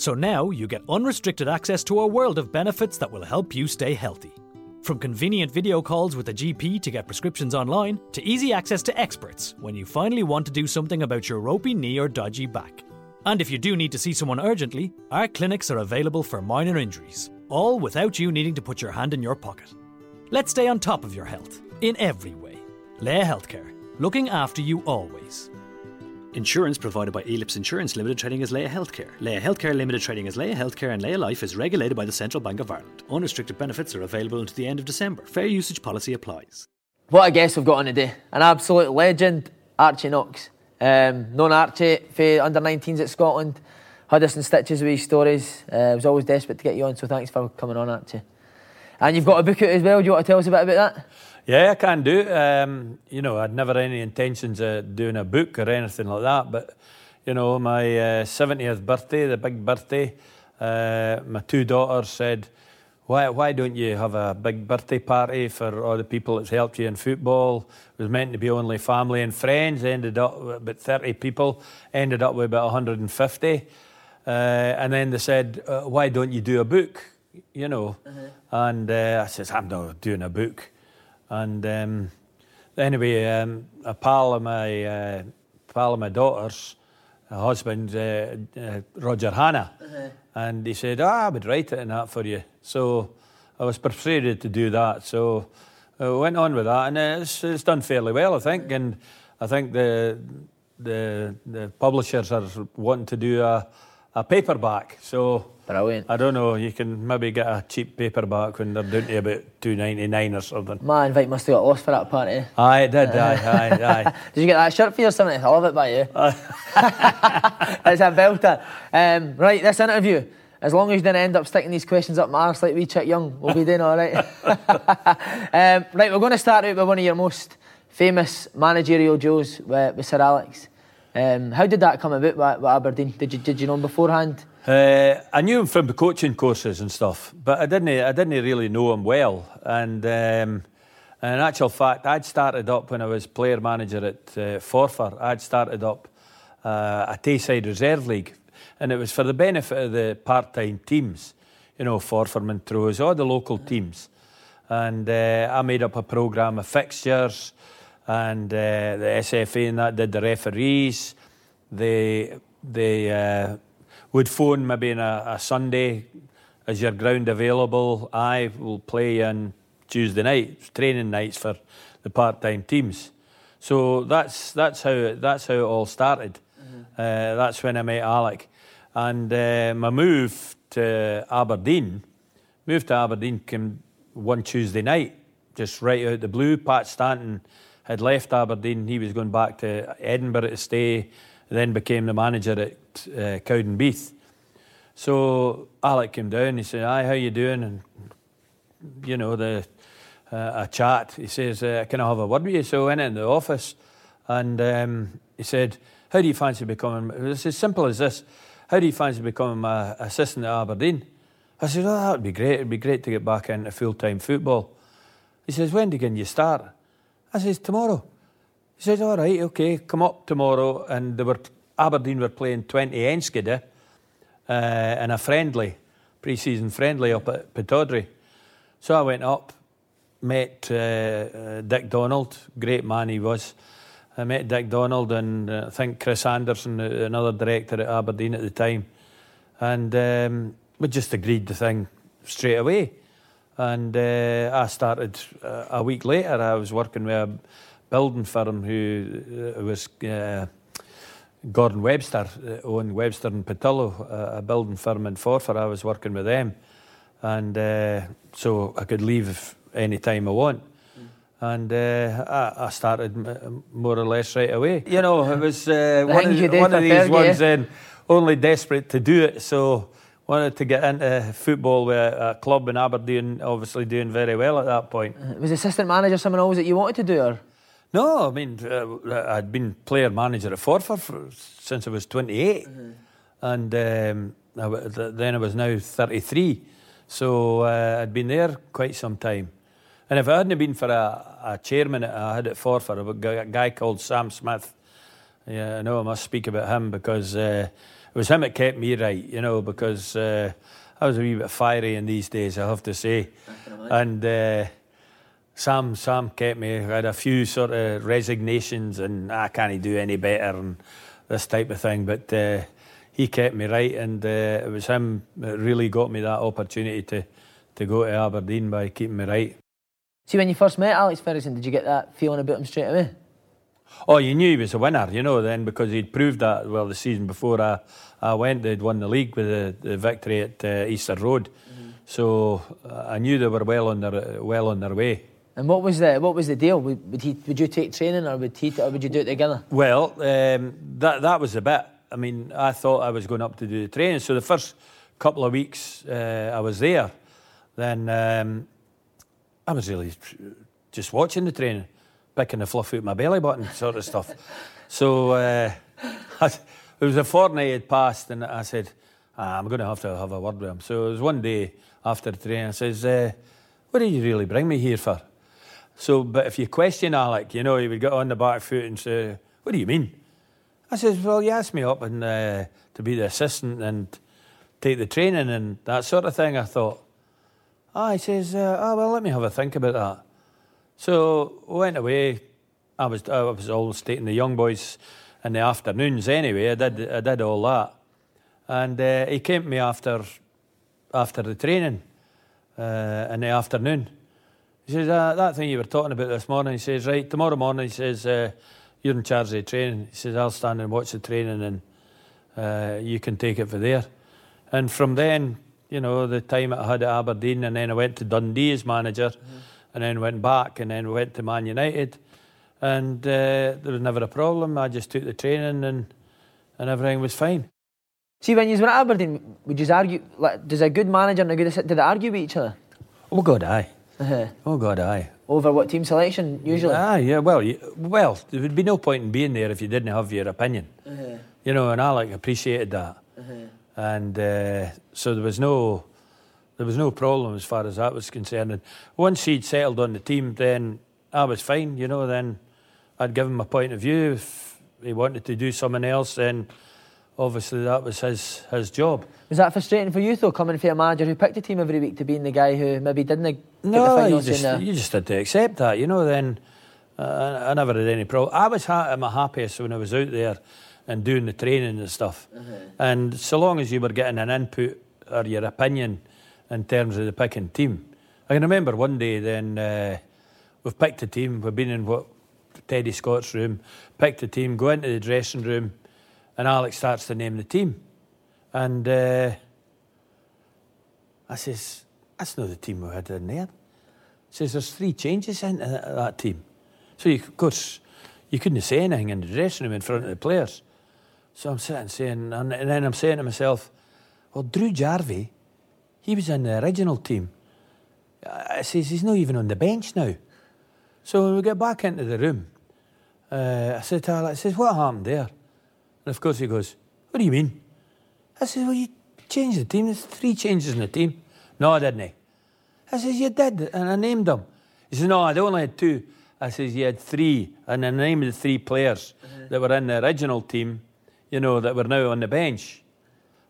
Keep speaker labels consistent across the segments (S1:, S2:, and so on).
S1: So now you get unrestricted access to a world of benefits that will help you stay healthy. From convenient video calls with a GP to get prescriptions online, to easy access to experts when you finally want to do something about your ropey knee or dodgy back. And if you do need to see someone urgently, our clinics are available for minor injuries, all without you needing to put your hand in your pocket. Let's stay on top of your health in every way. Laya Healthcare, looking after you always.
S2: Insurance provided by Elips Insurance Limited trading as Laya Healthcare. Laya Healthcare Limited trading as Laya Healthcare and Laya Life is regulated by the Central Bank of Ireland. Unrestricted benefits are available until the end of December. Fair usage policy applies.
S3: What a guest we've got on today. An absolute legend, Archie Knox. Um, known Archie for under 19s at Scotland. Had us in stitches with his stories. Uh, I was always desperate to get you on, so thanks for coming on, Archie. And you've got a book out as well. Do you want to tell us a bit about that?
S4: Yeah, I can do. Um, you know, I'd never any intentions of doing a book or anything like that. But you know, my uh, 70th birthday, the big birthday, uh, my two daughters said, "Why, why don't you have a big birthday party for all the people that's helped you in football?" It was meant to be only family and friends. Ended up with about 30 people. Ended up with about 150. Uh, and then they said, uh, "Why don't you do a book?" You know, and uh, I says, "I'm not doing a book." And um, anyway, um, a pal of my uh, pal of my daughter's husband, uh, uh, Roger Hanna, and he said, "Ah, I would write it and that for you." So I was persuaded to do that. So I went on with that, and it's, it's done fairly well, I think. And I think the the the publishers are wanting to do a a paperback. So
S3: Brilliant.
S4: I don't know. You can maybe get a cheap paperback when they're down to about two ninety nine or something.
S3: My invite must have got lost for that party.
S4: Aye, it did. Aye, aye, aye.
S3: Did you get that shirt for your 70th? I love it by you. it's a belter. Um, right, this interview, as long as you didn't end up sticking these questions up my arse like wee Chick Young, we'll be doing all right. um, right, we're going to start out with one of your most famous managerial duos with, with Sir Alex. Um, how did that come about with, with Aberdeen? Did you, did you know him beforehand?
S4: Uh, I knew him from the coaching courses and stuff, but I didn't. I didn't really know him well. And um, in actual fact, I'd started up when I was player manager at uh, Forfar. I'd started up uh, a Tayside Reserve League, and it was for the benefit of the part-time teams. You know, Forfar, Montrose, all the local teams. And uh, I made up a programme of fixtures, and uh, the SFA and that did the referees. They they uh, would phone maybe on a, a Sunday, is your ground available? I will play on Tuesday night, training nights for the part-time teams. So that's that's how that's how it all started. Uh, that's when I met Alec, and uh, my move to Aberdeen, moved to Aberdeen came one Tuesday night, just right out the blue. Pat Stanton had left Aberdeen. He was going back to Edinburgh to stay. Then became the manager at uh, Cowdenbeath. So Alec came down. He said, "Hi, how you doing?" And you know the uh, a chat. He says, uh, "Can I have a word with you?" So went in the office, and um, he said, "How do you fancy becoming?" It's as simple as this: how do you fancy becoming my assistant at Aberdeen? I said, oh, that would be great. It'd be great to get back into full-time football. He says, when can you start? I says, tomorrow. He says, all right, okay, come up tomorrow. And they were Aberdeen were playing Twente Enschede uh, in a friendly, pre-season friendly up at Pittodrie. So I went up, met uh, Dick Donald, great man he was. I met Dick Donald and uh, I think Chris Anderson, uh, another director at Aberdeen at the time. And um, we just agreed the thing straight away. And uh, I started uh, a week later. I was working with a building firm who uh, was uh, Gordon Webster, uh, owned Webster and Patillo, uh, a building firm in Forfar. I was working with them. And uh, so I could leave any time I want. And uh, I, I started m- more or less right away. You know, it was uh, one, of, one of these ones then, only desperate to do it. So wanted to get into football with a, a club in Aberdeen, obviously doing very well at that point.
S3: Was assistant manager something always that you wanted to do, or
S4: No, I mean, uh, I'd been player manager at Forfar for, since I was 28. And um, I w- then I was now 33. So uh, I'd been there quite some time. And if it hadn't been for a, a chairman that I had at Forfar, a g- a guy called Sam Smith, yeah, I know I must speak about him because uh, it was him that kept me right, you know, because uh, I was a wee bit fiery in these days, I have to say. And uh, Sam, Sam kept me. I had a few sort of resignations, and I can't do any better, and this type of thing. But uh, he kept me right, and uh, it was him that really got me that opportunity to to go to Aberdeen by keeping me right.
S3: see when you first met Alex Ferguson, did you get that feeling about him straight away?
S4: Oh, you knew he was a winner, you know, then because he'd proved that. Well, the season before I, I went, they'd won the league with the, the victory at uh, Easter Road. So uh, I knew they were well on their well on their way.
S3: And what was the what was the deal? Would, would he would you take training, or would he or would you do it together?
S4: Well, um, that that was a bit. I mean, I thought I was going up to do the training. So the first couple of weeks uh, I was there, then um, I was really just watching the training, picking the fluff out my belly button, sort of stuff. So uh, I, it was a fortnight had passed, and I said, ah, I'm going to have to have a word with him. So it was one day after the training. I says, uh, "What did you really bring me here for?" So, but if you question Alec, you know, he would get on the back foot and say, What do you mean? I says, Well, you asked me up and uh, to be the assistant and take the training and that sort of thing. I thought, Ah, he says, uh, Oh, well, let me have a think about that. So, I went away. I was, I was always taking the young boys in the afternoons anyway. I did, I did all that. And uh, he came to me after, after the training uh, in the afternoon. He says, uh, that thing you were talking about this morning, he says, right, tomorrow morning, he says, uh, you're in charge of the training. He says, I'll stand and watch the training and uh, you can take it from there. And from then, you know, the time I had at Aberdeen and then I went to Dundee as manager and then went back and then went to Man United. And uh, there was never a problem. I just took the training and, and everything was fine.
S3: See, when you were at Aberdeen, would you argue? Like, does a good manager and a good assistant did they argue with each other
S4: Oh, God, aye.
S3: Uh
S4: Oh, God, aye.
S3: over what team selection usually?
S4: Ah, yeah. Well, you, well, there would be no point in being there if you didn't have your opinion. You know, and Alec appreciated that, and uh, so there was no, there was no problem as far as that was concerned. And once he'd settled on the team, then I was fine. You know, then I'd give him a point of view. If he wanted to do something else, then obviously that was his his job.
S3: Was that frustrating for you though, coming from a manager who picked a team every week to being the guy who maybe didn't get the
S4: No, you just, you just had to accept that, you know. Then uh, I never had any problem. I was ha- my happiest when I was out there and doing the training and stuff. And so long as you were getting an input or your opinion in terms of the picking team, I can remember one day. Then uh, we've picked a team. We've been in what Teddy Scott's room, picked a team, go into the dressing room, and Alex starts to name the team, and. Uh, I says, that's not the team we had in there. says, there's three changes in that, team. So, you, of course, you couldn't say anything in the dressing room in front of the players. So I'm sitting saying, and, and then I'm saying to myself, well, Drew Jarvie, he was in the original team. I I says, he's not even on the bench now. So when we get back into the room, uh, I said to Alex, I says, what happened there? And of course he goes, what do you mean? I said, well, you changed the team. There's three changes in the team. No, I didn't. I says, you did, and I named them. He says, no, I only had two. I says, you had three, and I named the three players
S3: Uh-huh.
S4: that were in the original team, you know, that were now on the bench.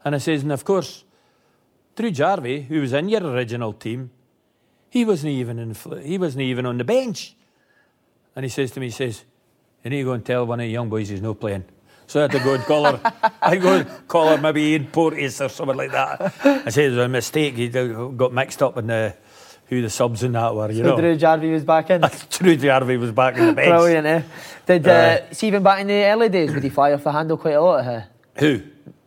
S4: And I says, and of course, Drew Jarvie, who was in your original team, he wasn't even in, he wasn't even on the bench. And he says to me, he says, you need to go and tell one of the young boys he's no playing. So I had to go and call her. I go and call her maybe Ian Porteous or something like that. I said it was a mistake. He got mixed up in the, who the subs in that were, you
S3: So
S4: know.
S3: Drew Jarvie was back in.
S4: Drew Jarvie was back in the bench.
S3: Brilliant, eh? Did uh, see even back in the early days? Would he fly off the handle quite a lot, uh,
S4: Who?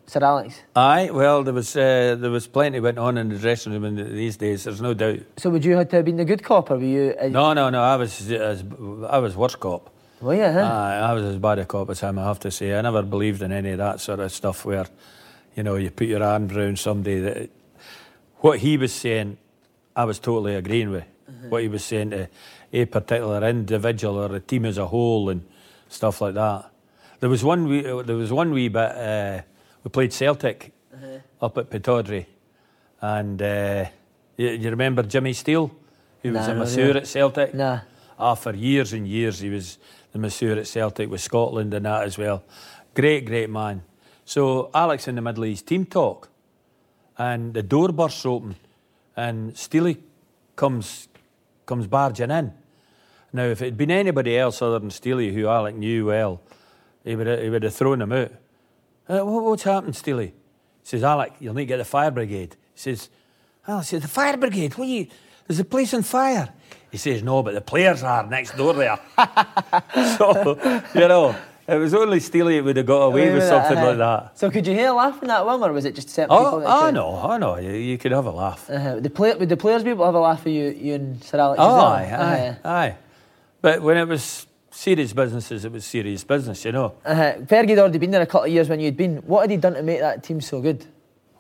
S3: Sir Alex?
S4: Aye, well, there was uh, there was plenty went on in the dressing room in these days. There's no doubt.
S3: So would you have to have been the good cop, or were you? Uh,
S4: No, no, no. I was as I was worse cop.
S3: Were you? Huh?
S4: Aye, I was as bad a cop as him. I have to say. I never believed in any of that sort of stuff where, you know, you put your arm around somebody. That what he was saying, I was totally agreeing with. What he was saying to a particular individual or a team as a whole and stuff like that. There was one. Wee, there was one wee bit. Uh, we played Celtic up at Pittodrie, and uh, you, you remember Jimmy Steele, who was
S3: Nah,
S4: a
S3: no,
S4: masseur at Celtic.
S3: Nah.
S4: Ah, for years and years, he was the masseur at Celtic with Scotland and that as well. Great, great man. So Alex in the middle his team talk, and the door bursts open, and Steely comes comes barging in. Now, if it had been anybody else other than Steely, who Alec knew well, he would have, he would have thrown him out. Uh, what, what's happened, Steely? He says, Alec, you'll need to get the fire brigade. He says, Alec says, the fire brigade? What are you? There's a place on fire. He says, no, but the players are next door there. so, you know, it was only Steely that would have got away with
S3: with
S4: something
S3: that,
S4: like
S3: uh,
S4: that.
S3: So could you hear laughing at one, or was it just certain people?
S4: Oh,
S3: that
S4: oh
S3: could-
S4: no, oh no, you, you could have a laugh.
S3: Uh-huh. The play, would the players be able to have a laugh with you, you and Sir Alex?
S4: Oh,
S3: well?
S4: aye, aye, aye. But when it was serious businesses, it was serious business, you know.
S3: Uh-huh. Fergie had already been there a couple of years when you'd been. What had he done to make that team so good?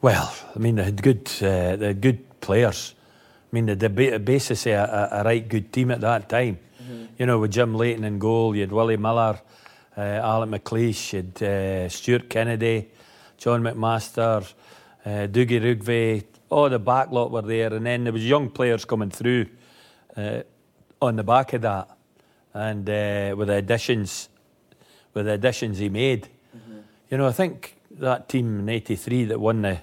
S4: Well, I mean, they had good, uh, they had good players. I mean, the ba- basis of a, a, right good team at that time. You know, with Jim Leighton in goal, you had Willie Miller, uh, Alec McLeish, you had uh, Stuart Kennedy, John McMaster, uh, Dougie Rougvie. All the back lot were there, and then there was young players coming through uh, on the back of that, and uh, with the additions, with the additions he made. You know, I think that team in '83 that won the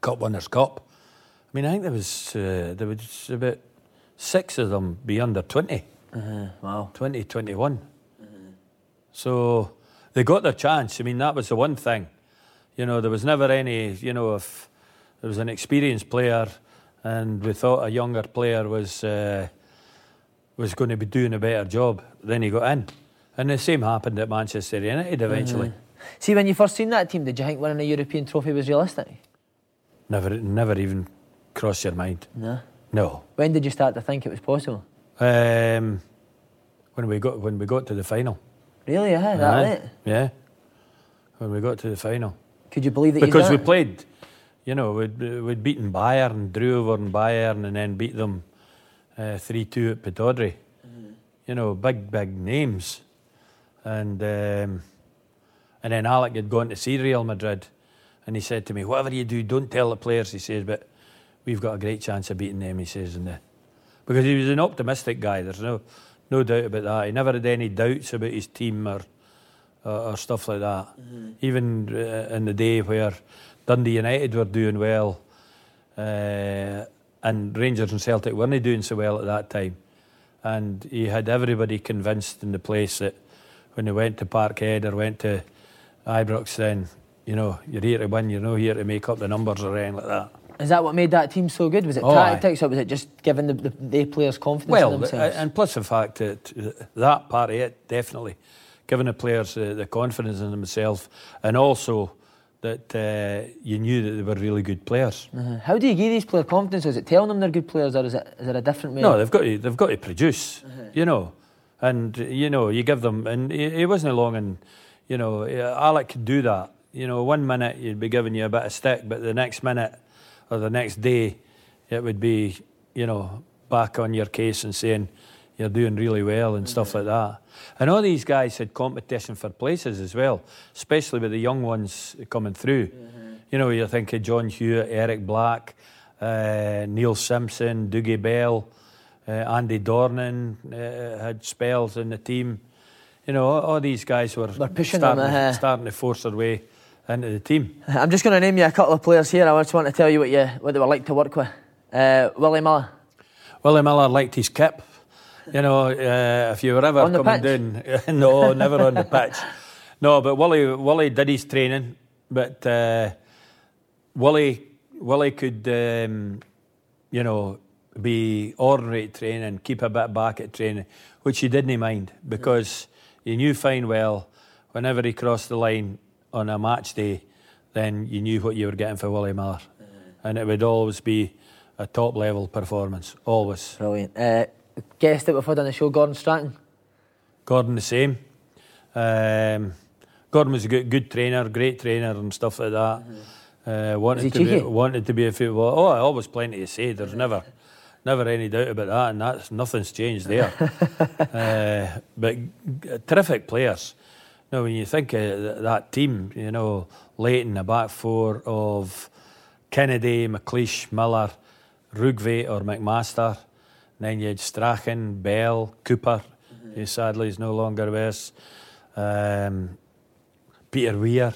S4: Cup Winners' Cup. I mean, I think there was uh, there was about six of them be under 20.
S3: Wow.
S4: 20, 21. So they got their chance. I mean, that was the one thing. You know, there was never any, you know, if there was an experienced player and we thought a younger player was uh, was going to be doing a better job, then he got in. And the same happened at Manchester United eventually.
S3: See, when you first seen that team, did you think winning a European trophy was realistic?
S4: Never, never even crossed your mind.
S3: No.
S4: No.
S3: When did you start to think it was possible?
S4: Um, when we got when we got to the final.
S3: Really? Yeah, that late?
S4: Yeah. When we got to the final.
S3: Could you believe that
S4: Because we played, you know, we'd, we'd beaten Bayern, drew over in Bayern, and then beat them uh, 3 2 at Pittodrie. You know, big, big names. And um, and then Alec had gone to see Real Madrid, and he said to me, Whatever you do, don't tell the players, he says, but we've got a great chance of beating them, he says. And, uh, because he was an optimistic guy, there's no, no doubt about that. He never had any doubts about his team or or, or stuff like that. Even uh, in the day where Dundee United were doing well, uh, and Rangers and Celtic weren't doing so well at that time, and he had everybody convinced in the place that when they went to Parkhead or went to Ibrox, then you know you're here to win. You're not here to make up the numbers or anything like that.
S3: Is that what made that team so good? Was it
S4: Oh, aye.
S3: tactics or was it just giving the, the, the players confidence
S4: Well,
S3: in themselves?
S4: and plus the fact that uh, that part of it definitely giving the players uh, the confidence in themselves, and also that uh, you knew that they were really good players.
S3: Uh-huh. How do you give these players confidence? Is it telling them they're good players or is it, is it a different way?
S4: No, they've got to, they've got to produce, you know, and you know you give them, and it it wasn't long, and you know uh, Alec could do that. You know, one minute you'd be giving you a bit of stick, but the next minute or the next day it would be, you know, back on your case and saying you're doing really well and stuff like that. And all these guys had competition for places as well, especially with the young ones coming through. You know, you think of John Hewitt, Eric Black, uh, Neil Simpson, Dougie Bell, uh, Andy Dornan uh, had spells in the team. You know, all, all these guys were starting,
S3: them, uh,
S4: starting to force their way into the team.
S3: I'm just going to name you a couple of players here. I just want to tell you what you what they were like to work with. Uh, Willie Miller.
S4: Willie Miller liked his kip. You know, uh, if you were ever
S3: On
S4: coming
S3: pitch?
S4: down, no, never on the pitch. No, but Willie, Willie did his training, but uh, Willie, Willie could, um, you know, be ordinary at training, keep a bit back at training, which he didn't mind because he knew fine well whenever he crossed the line on a match day, then you knew what you were getting for Willie Miller, and it would always be a top level performance, always.
S3: Brilliant. Uh, guest that we've had on the show, Gordon Strachan.
S4: Gordon the same. Um, Gordon was a good, good trainer, great trainer and stuff like that. Uh, wanted to be
S3: cheeky?
S4: wanted to be a football. Oh, I always plenty to say. There's never, never any doubt about that, and that's nothing's changed there. uh, but terrific players. Now, when you think of that team, you know, Leighton, the back four of Kennedy, McLeish, Miller, Rougvie or McMaster. Then you had Strachan, Bell, Cooper, who sadly is no longer with us. Um, Peter Weir,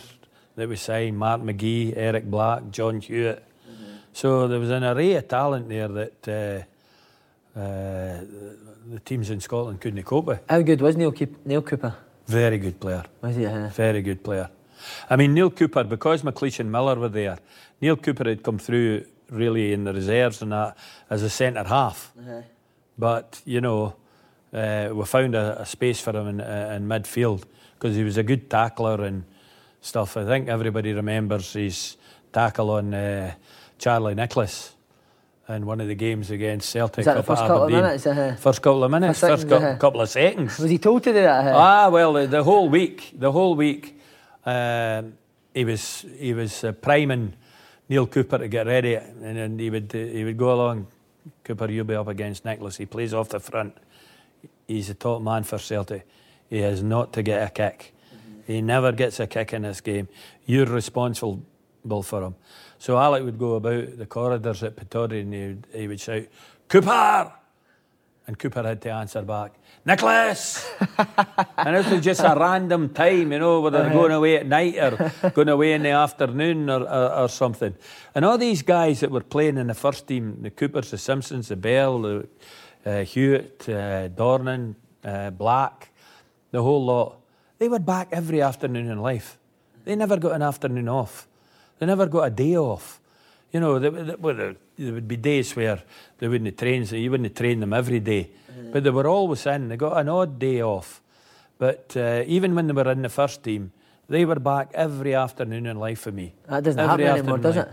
S4: that we signed, Mark McGee, Eric Black, John Hewitt. So there was an array of talent there that uh, uh, the teams in Scotland couldn't cope with.
S3: How good was Neale, Keep- Neale Cooper?
S4: Very good player.
S3: Was he? Uh,
S4: Very good player. I mean, Neale Cooper, because McLeish and Miller were there, Neale Cooper had come through really in the reserves and that as a centre half. Huh. But, you know, uh, we found a, a space for him in, uh, in midfield because he was a good tackler and stuff. I think everybody remembers his tackle on uh, Charlie Nicholas in one of the games against Celtic.
S3: Was that the first couple of minutes, uh-huh.
S4: First couple of minutes,
S3: First
S4: first,
S3: uh-huh.
S4: couple of seconds.
S3: was he told to do that? Uh,
S4: Ah, well, the, the whole week, the whole week, um, he was he was uh, priming Neale Cooper to get ready, and then he would uh, he would go along. Cooper, you'll be up against Nicholas. He plays off the front. He's a top man for Celtic. He is not to get a kick. He never gets a kick in this game. You're responsible for him. So Alec would go about the corridors at Pittodrie and he would, he would shout, Cooper! And Cooper had to answer back, Nicholas! and this was just a random time, you know, whether they're going away at night or going away in the afternoon or, or, or something. And all these guys that were playing in the first team, the Coopers, the Simpsons, the Bell, the uh, Hewitt, uh, Dornan, uh, Black, the whole lot, they were back every afternoon in life. They never got an afternoon off. They never got a day off. You know, there, there, well, there, would be days where they wouldn't train, so you wouldn't train them every day. But they were always in. They got an odd day off. But uh, even when they were in the first team, they were back every afternoon in life for me.
S3: that doesn't
S4: Every
S3: happen anymore, does it?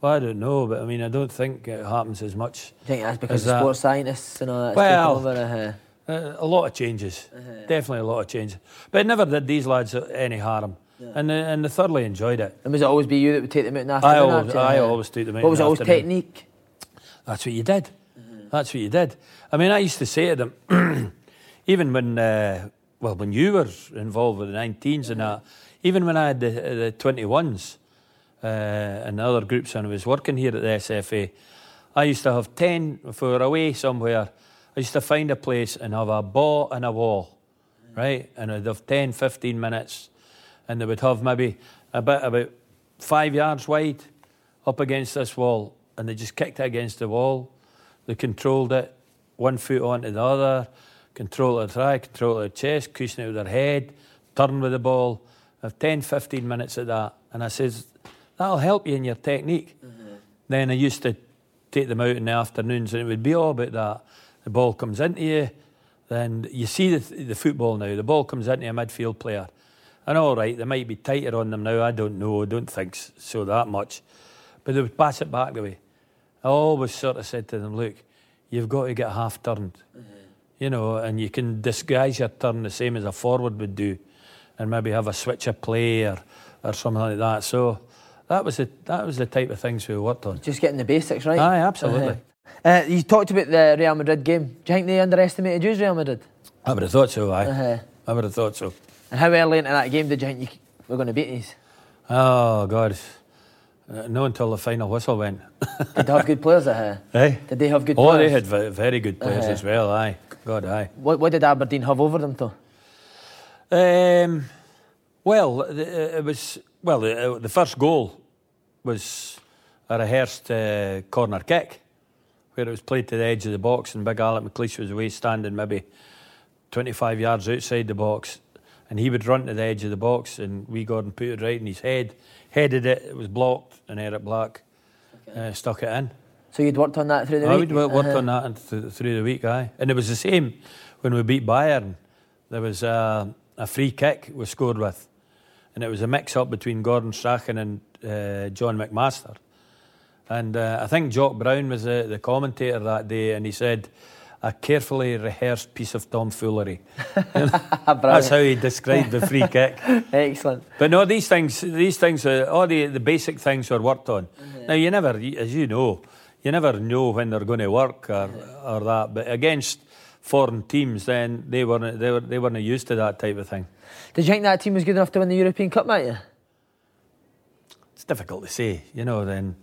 S4: Well, I don't know, but I mean, I don't think it happens as much.
S3: I think that's because of sports scientists and all that.
S4: Well,
S3: over, uh,
S4: Uh, a lot of changes, definitely a lot of changes. But it never did these lads any harm, and, uh, and thoroughly enjoyed it.
S3: and was it always be you that would take them out in the
S4: I always,
S3: after,
S4: I always took them out.
S3: What
S4: in
S3: was
S4: the
S3: it always
S4: afternoon.
S3: technique?
S4: That's what you did. That's what you did. I mean, I used to say to them, even when, uh, well, when you were involved with the 19s and that, even when I had the, the 21s uh, and other groups and I was working here at the SFA, I used to have 10, if we were away somewhere, I used to find a place and have a ball and a wall, right? And I'd have 10, 15 minutes and they would have maybe a bit about five yards wide up against this wall and they just kicked it against the wall. They controlled it, one foot onto the other, control it with the thigh, control it with the chest, cushion it with their head, turn with the ball. Have 10, 15 minutes of that. And I says, that'll help you in your technique. Mm-hmm. Then I used to take them out in the afternoons and it would be all about that. The ball comes into you, then you see the, the football now. The ball comes into a midfield player. And all right, they might be tighter on them now. I don't know. I don't think so that much. But they would pass it back the way. I always sort of said to them, look, you've got to get half turned. You know, and you can disguise your turn the same as a forward would do and maybe have a switch of play or, or something like that. So that was, the, that was the type of things we worked on.
S3: Just getting the basics right.
S4: Aye, absolutely.
S3: Uh, you talked about the Real Madrid game. Do you think they underestimated you, Real Madrid?
S4: I would have thought so, aye.
S3: Uh-huh.
S4: I would have thought so.
S3: And how early into that game did you think you were going to beat these?
S4: Oh God, Uh, no, until the final whistle went.
S3: Did they have good players at here?
S4: Eh?
S3: Did they have good
S4: Oh,
S3: players?
S4: they had ve- very good players
S3: Uh-huh.
S4: as well. Aye, God, aye.
S3: What, what did Aberdeen have over them, though?
S4: Um, well, the- it was well. The, the first goal was a rehearsed uh, corner kick, where it was played to the edge of the box, and Big Alec McLeish was away standing maybe 25 yards outside the box, and he would run to the edge of the box, and wee Gordon put it right in his head, headed it, it was blocked, and Eric Black uh, stuck it in.
S3: So you'd worked on that through the
S4: I
S3: week?
S4: I would worked
S3: Uh-huh.
S4: on that th- through the week, aye. And it was the same when we beat Bayern. There was a, a free kick we scored with, and it was a mix-up between Gordon Strachan and uh, John McMaster. And uh, I think Jock Brown was the, the commentator that day, and he said, a carefully rehearsed piece of tomfoolery. That's how he described the free kick.
S3: Excellent.
S4: But no, these things, these things, uh, all the, the basic things are worked on. Now you never, as you know, you never know when they're going to work or, or that. But against foreign teams, then they weren't, they were, they weren't used to that type of thing.
S3: Did you think that team was good enough to win the European Cup, Matthew?
S4: It's difficult to say, you know. Then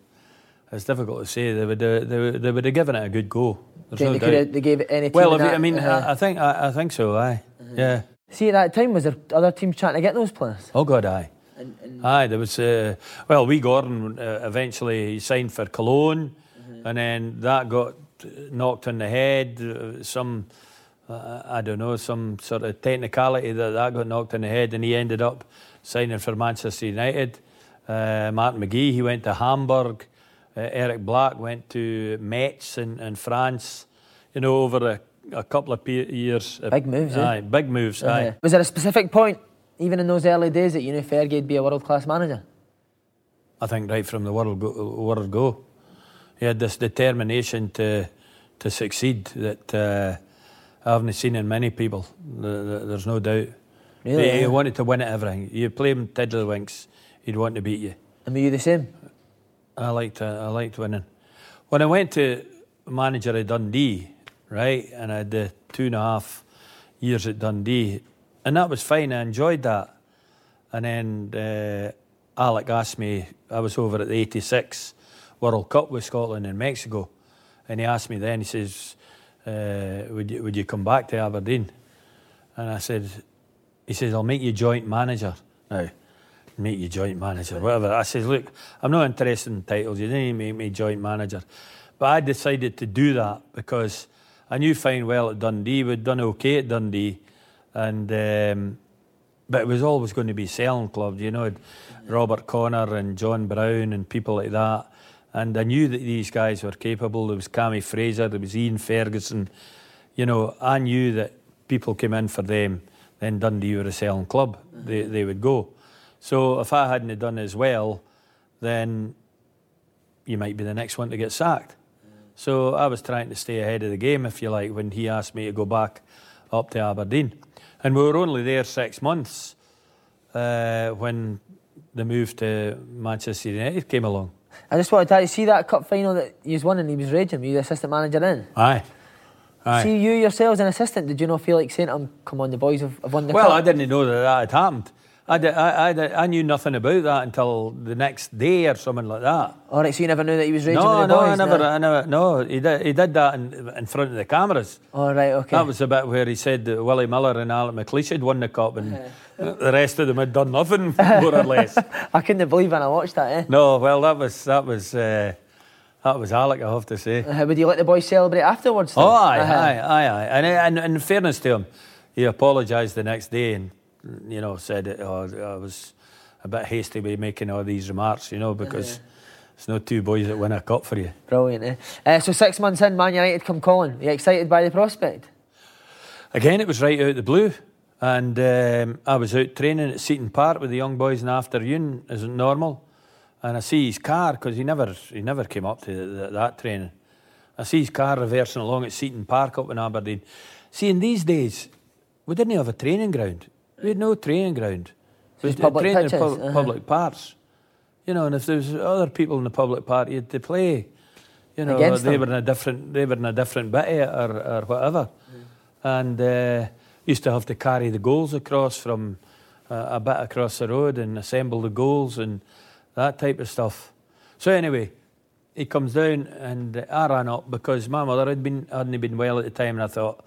S4: it's difficult to say. They would, uh, they would, they would have given it a good go. There's no
S3: they,
S4: doubt.
S3: could they gave it any
S4: Well,
S3: in
S4: I mean,
S3: that,
S4: I, mean
S3: uh-huh.
S4: I, think, I, I think so. Aye, yeah.
S3: See, at that time, was there other teams trying to get those players?
S4: Oh God, aye. Aye, there was. Uh, well, we Gordon uh, eventually signed for Cologne, and then that got knocked on the head. Uh, some, uh, I don't know, some sort of technicality that that got knocked on the head, and he ended up signing for Manchester United. Uh, Martin McGee, he went to Hamburg. Uh, Eric Black went to Metz in, in France. You know, over a, a couple of pe- years. uh,
S3: Big moves, eh?
S4: Aye, big moves. Aye.
S3: Uh-huh. Was there a specific point, even in those early days, that you knew Fergie would be a world class manager?
S4: I think right from the world go, word go, he had this determination to to succeed that uh, I haven't seen in many people. Th- th- There's no doubt.
S3: Really,
S4: he, he wanted to win at everything. You play him tiddlywinks, he'd want to beat you.
S3: And were you the same?
S4: I liked uh, I liked winning. When I went to manager at Dundee, right, and I had the two and a half years at Dundee, and that was fine. I enjoyed that. And then uh, Alec asked me. I was over at the '86 World Cup with Scotland and Mexico, and he asked me then. He says, uh, "Would you would you come back to Aberdeen?" And I said, "He says I'll make you joint manager now." Make you joint manager, whatever. I says, look, I'm not interested in titles. You didn't make me joint manager. But I decided to do that because I knew fine well at Dundee. We'd done okay at Dundee. And, um, but it was always going to be selling clubs, you know, Robert Connor and John Brown and people like that. And I knew that these guys were capable. There was Cammy Fraser, there was Ian Ferguson. You know, I knew that people came in for them, then Dundee were a selling club. They, they would go. So if I hadn't done as well, then you might be the next one to get sacked. So I was trying to stay ahead of the game, if you like, when he asked me to go back up to Aberdeen. And we were only there six months uh, when the move to Manchester United came along.
S3: I just wanted to see that cup final that you won and he was raging. Were you the assistant manager in?
S4: Aye. Aye.
S3: See, you yourself as an assistant, did you not feel like saying to him, come on, the boys have, have won the
S4: well,
S3: cup?
S4: I didn't know that that had happened. I, did, I, I, did- I knew nothing about that until the next day or something like that.
S3: All right, so you never knew that he was raging
S4: No,
S3: with the
S4: no,
S3: boys?
S4: I never,
S3: no?
S4: I never, no. He did, he did that in, in front of the cameras.
S3: All right, okay.
S4: That was the bit where he said that Willie Miller and Alec McLeish had won the cup and the rest of them had done nothing, more or less.
S3: I couldn't believe when I watched that, eh?
S4: No, well, that was that was uh, that was Alec, I have to say.
S3: Uh, would you let the boys celebrate afterwards?
S4: Oh, aye,
S3: Uh-huh.
S4: aye, aye, aye. And, and, and in fairness to him, he apologised the next day and, you know, said it, oh, I was a bit hasty by making all these remarks, you know, because it's not two boys that win a cup for you.
S3: Brilliant, eh? Uh, so six months in, Man United come calling. Are you excited by the prospect?
S4: Again, it was right out the blue. And um, I was out training at Seaton Park with the young boys in the afternoon, as normal. And I see his car, because he never, he never came up to th that training. I see his car reversing along at Seaton Park up in Aberdeen. See, in these days, we didn't have a training ground. We had no training ground. We
S3: Just public
S4: training in pub-
S3: uh-huh.
S4: public parks. You know, and if there was other people in the public park, you had to play. You know,
S3: Against
S4: they
S3: them.
S4: were in a different, they were in a different bit or, or whatever. And uh, used to have to carry the goals across from uh, a bit across the road and assemble the goals and that type of stuff. So anyway, he comes down and I ran up because my mother had been hadn't been well at the time, and I thought,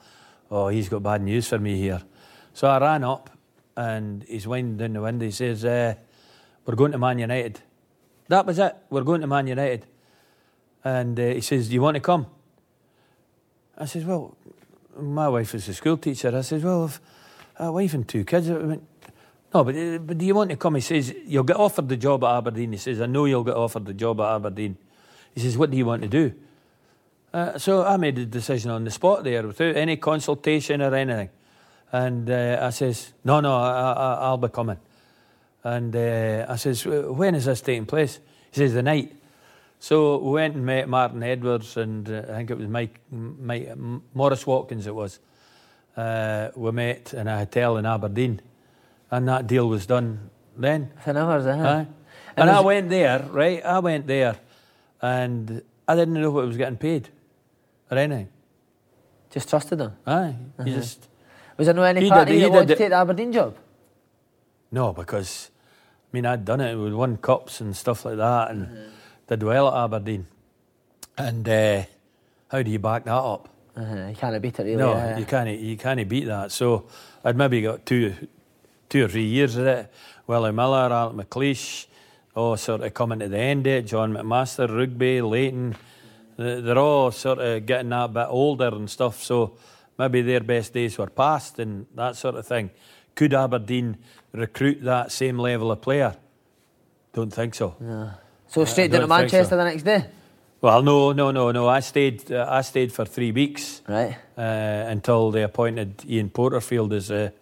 S4: oh, he's got bad news for me here. So I ran up, and he's winding down the window. He says, uh, "We're going to Man United." That was it. We're going to Man United, and uh, he says, "Do you want to come?" I says, "Well, my wife is a school teacher." I says, "Well, I've a wife and two kids." I went, no, but, uh, but do you want to come? He says, You'll get offered the job at Aberdeen. He says, I know you'll get offered the job at Aberdeen. He says, What do you want to do? Uh, so I made a decision on the spot there without any consultation or anything. And uh, I says, No, no, I, will be coming. And uh, I says, When is this taking place? He says, The night. So we went and met Martin Edwards and uh, I think it was Mike, Mike Maurice Watkins, it was. Uh, we met in a hotel in Aberdeen and that deal was done then.
S3: For hours, uh
S4: And, and I went there, right? I went there, and I didn't know what I was getting paid or anything.
S3: Just trusted them.
S4: Aye, uh-huh. just.
S3: Was there no any party did, that wanted to take the Aberdeen job?
S4: No, because I mean I'd done it with won cups and stuff like that, and uh-huh. did well at Aberdeen. And uh, how do you back that up?
S3: Uh-huh. You can't beat it, really.
S4: No, yeah. you can't. You can't beat that. So I'd maybe got two two or three years of it. Willie Miller, Alec McLeish, all sort of coming to the end of it. John McMaster, Rougvie, Leighton, they're all sort of getting that bit older and stuff. So maybe their best days were past and that sort of thing. Could Aberdeen recruit that same level of player? Don't think so.
S3: No. So straight down to Manchester so. the next day.
S4: Well, no, no, no, no. I stayed. Uh, I stayed for three weeks.
S3: Right.
S4: Uh, until they appointed Ian Porterfield as a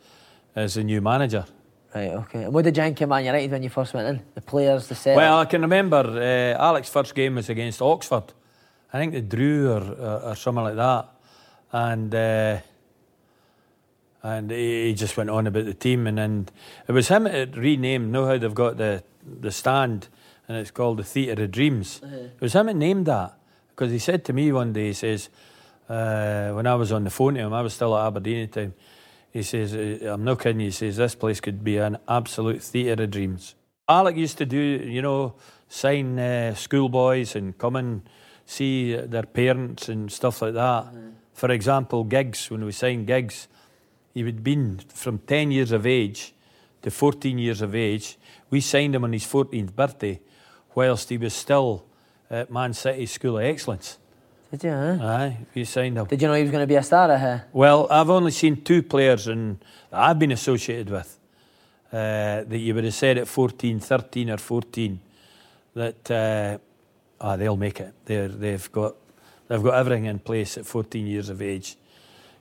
S4: as a new manager.
S3: Right, okay. And what did you think of Man United when you first went in? The players, the set?
S4: Well, I can remember uh, Alex's first game was against Oxford. I think they drew or, or, or something like that. And uh, and he, just went on about the team. And, and it was him that renamed, know how they've got the, the stand and it's called the Theatre of Dreams. Uh-huh. It was him that named that because he said to me one day, he says, uh, when I was on the phone to him, I was still at Aberdeen at the time. He says, uh, I'm not kidding you, he says, this place could be an absolute theatre of dreams. Alec used to do, you know, sign uh, schoolboys and come and see their parents and stuff like that. Mm-hmm. For example, Giggs, when we signed Giggs, he had been from 10 years of age to 14 years of age. We signed him on his 14th birthday, whilst he was still at Man City School of Excellence.
S3: Did you? Huh?
S4: Aye, you signed him.
S3: Did you know he was going to be a star? Huh?
S4: Well, I've only seen two players that I've been associated with uh, that you would have said at 14, 13 or 14 that uh, oh, they'll make it. They're, they've got they've got everything in place at 14 years of age.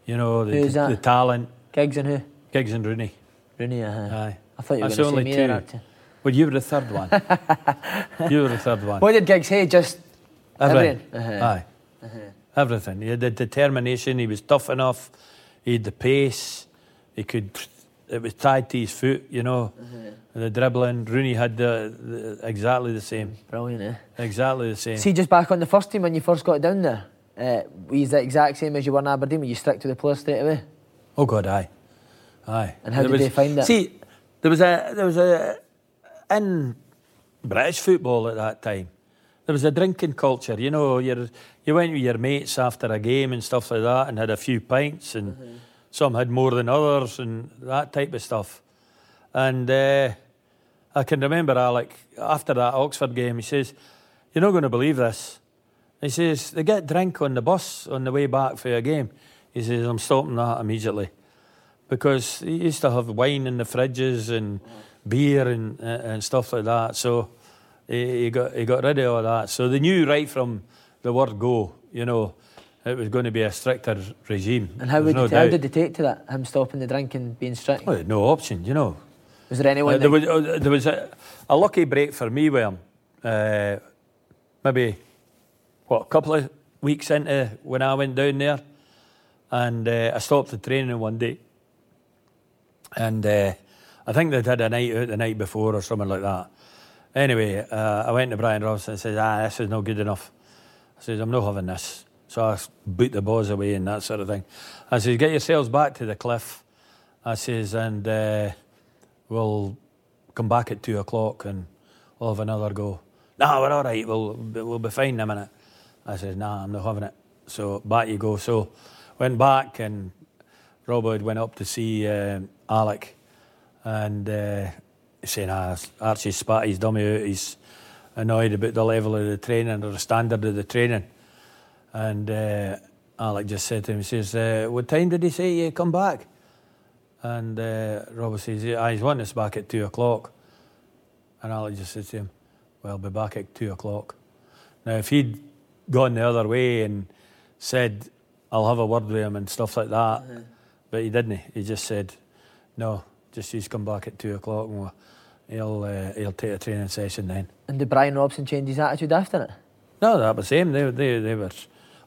S4: You know the,
S3: Who's that?
S4: the talent.
S3: Giggs and who?
S4: Giggs and Rooney.
S3: Rooney, uh-huh.
S4: Aye.
S3: I thought you were going to say me two. There,
S4: well, you were the third one. you were the third one.
S3: What did Giggs say? Just
S4: everything. everything? Uh-huh. Aye. Uh-huh. Everything. He had the determination. He was tough enough. He had the pace. He could. It was tied to his foot, you know. Uh-huh. The dribbling. Rooney had the, the, exactly the same.
S3: Brilliant, eh?
S4: Exactly the same.
S3: See, just back on the first team when you first got down there, uh, was the exact same as you were in Aberdeen? Were you stick to the players straight away?
S4: Oh God, aye, aye.
S3: And how there did was, they find it?
S4: See, there was a there was a in British football at that time there was a drinking culture. You know, you you went with your mates after a game and stuff like that, and had a few pints, and mm-hmm. Some had more than others, and that type of stuff. And uh, I can remember Alec after that Oxford game. He says, "You're not going to believe this." He says they get drink on the bus on the way back for a game. He says, "I'm stopping that immediately." Because he used to have wine in the fridges and beer and, uh, and stuff like that. So he, he, got he got rid of all that. So they knew right from the word go, you know, it was going to be a stricter regime.
S3: And how, would no how did they take to that? Him stopping the drinking, being strict?
S4: Well, no option, you know.
S3: Was there anyone?
S4: Uh, there, was, uh, there was a, a, lucky break for me, William. Uh, maybe what a couple of weeks into when I went down there, and uh, I stopped the training one day, and uh, I think they'd had a night out the night before or something like that. Anyway, uh, I went to Brian Robson and said, ah, this is not good enough. I says, I'm not having this. So I boot the balls away and that sort of thing. I says, get yourselves back to the cliff. I says, and uh, we'll come back at two o'clock and we'll have another go. No, we're all right. We'll we'll be fine in a minute. I says, Nah, I'm not having it. So back you go. So went back and Robert went up to see um, Alec and uh, saying, ah, Archie spat his dummy out. He's annoyed about the level of the training or the standard of the training. And uh, Alec just said to him, he says, uh, what time did he say you come back? And uh, Robert says, yeah, he's wanting us back at two o'clock. And Alec just said to him, well, I'll be back at two o'clock. Now, if he'd gone the other way and said, I'll have a word with him and stuff like that, mm-hmm. but he didn't. He just said, no, just he's come back at two o'clock and he'll uh, he'll take a training session then.
S3: And did Brian Robson change his attitude after it?
S4: No, that was the same. They they they were.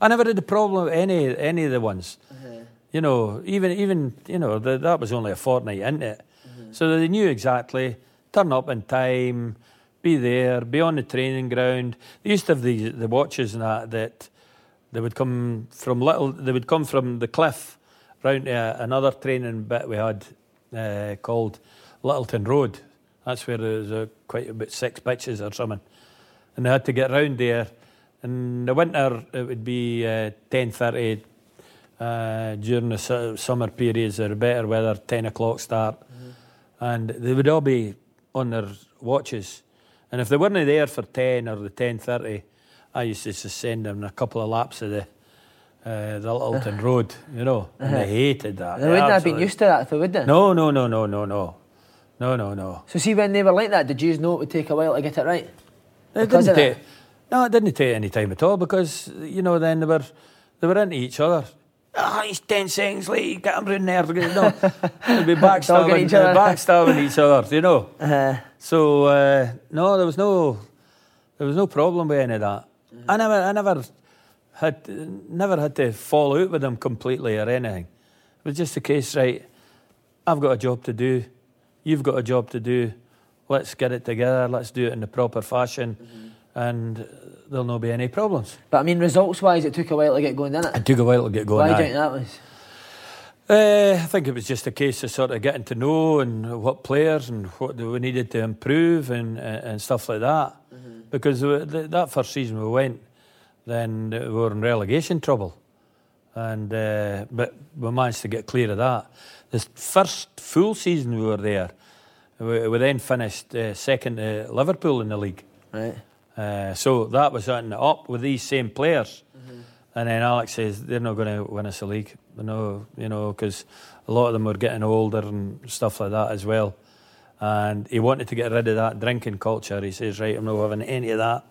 S4: I never had a problem with any any of the ones. Uh-huh. You know, even even you know the, that was only a fortnight into it, uh-huh. so they knew exactly turn up in time, be there, be on the training ground. They used to have the the watches and that that they would come from little. They would come from the cliff round to another training bit we had uh, called Littleton Road. That's where there's uh, quite about six pitches or something. And they had to get round there. In the winter, it would be uh, 10.30. Uh, during the su- summer periods, or better weather, 10 o'clock start. Mm-hmm. And they would all be on their watches. And if they weren't there for 10 or the 10.30, I used to just send them a couple of laps of the uh, the Littleton Road, you know, and they hated that.
S3: They, they wouldn't have been used to that, though, would they?
S4: No, no, no, no, no, no. No, no, no.
S3: So, see, when they were like that, did you know it would take a while to get it right?
S4: It didn't take, no, it didn't take any time at all because, you know, then they were, they were into each other. Oh, he's 10 seconds late, get him in there. No, they'd be backstabbing, each other. backstabbing each other, you know. Uh-huh. So, uh, no, there was no, there was no problem with any of that. Mm-hmm. I never, I never had never had to fall out with them completely or anything. It was just a case, right? I've got a job to do. You've got a job to do. Let's get it together. Let's do it in the proper fashion, mm-hmm. And there'll not be any problems.
S3: But I mean, results-wise, it took a while to get going, didn't it?
S4: It took a while to get going.
S3: Why do you think that was?
S4: Uh, I think it was just a case of sort of getting to know and what players and what we needed to improve and and stuff like that. Mm-hmm. Because that first season we went, then we were in relegation trouble. And uh, but we managed to get clear of that. The first full season we were there, we, we then finished uh, second to Liverpool in the league.
S3: Right.
S4: Uh, so that was on up with these same players. Mm-hmm. And then Alex says they're not going to win us a league. No, you know, because a lot of them were getting older and stuff like that as well. And he wanted to get rid of that drinking culture. He says, right, I'm not having any of that.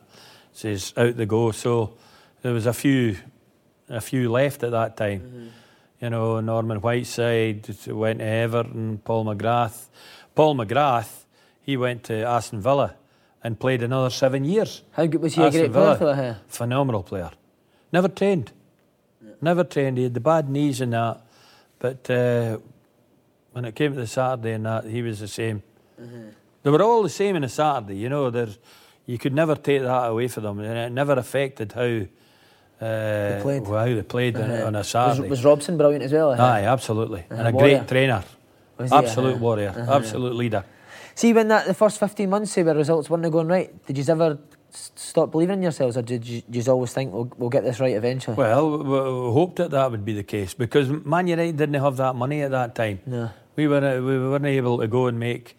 S4: He says, out the go. So there was a few, a few left at that time. Mm-hmm. You know, Norman Whiteside went to Everton, Paul McGrath. Paul McGrath, he went to Aston Villa and played another seven years.
S3: How good was he Aston a great Villa. player for
S4: Phenomenal player. Never trained. Yeah. Never trained. He had the bad knees and that. But uh, when it came to the Saturday and that, he was the same. Mm-hmm. They were all the same on a Saturday, you know. There's, you could never take that away from them, and it never affected how uh, they played. Wow, they played uh-huh. on, a Saturday.
S3: Was, was, Robson brilliant as well?
S4: Uh-huh. Aye, absolutely. Uh-huh. And a warrior. great trainer. Absolute uh-huh. warrior. Uh-huh. Absolute leader.
S3: See, when that the first 15 months, say, where results weren't going right, did you ever stop believing in yourselves, or did you, did you always think we'll, we'll get this right eventually?
S4: Well, we hoped that that would be the case because Man United didn't have that money at that time.
S3: No.
S4: We, were, we weren't able to go and make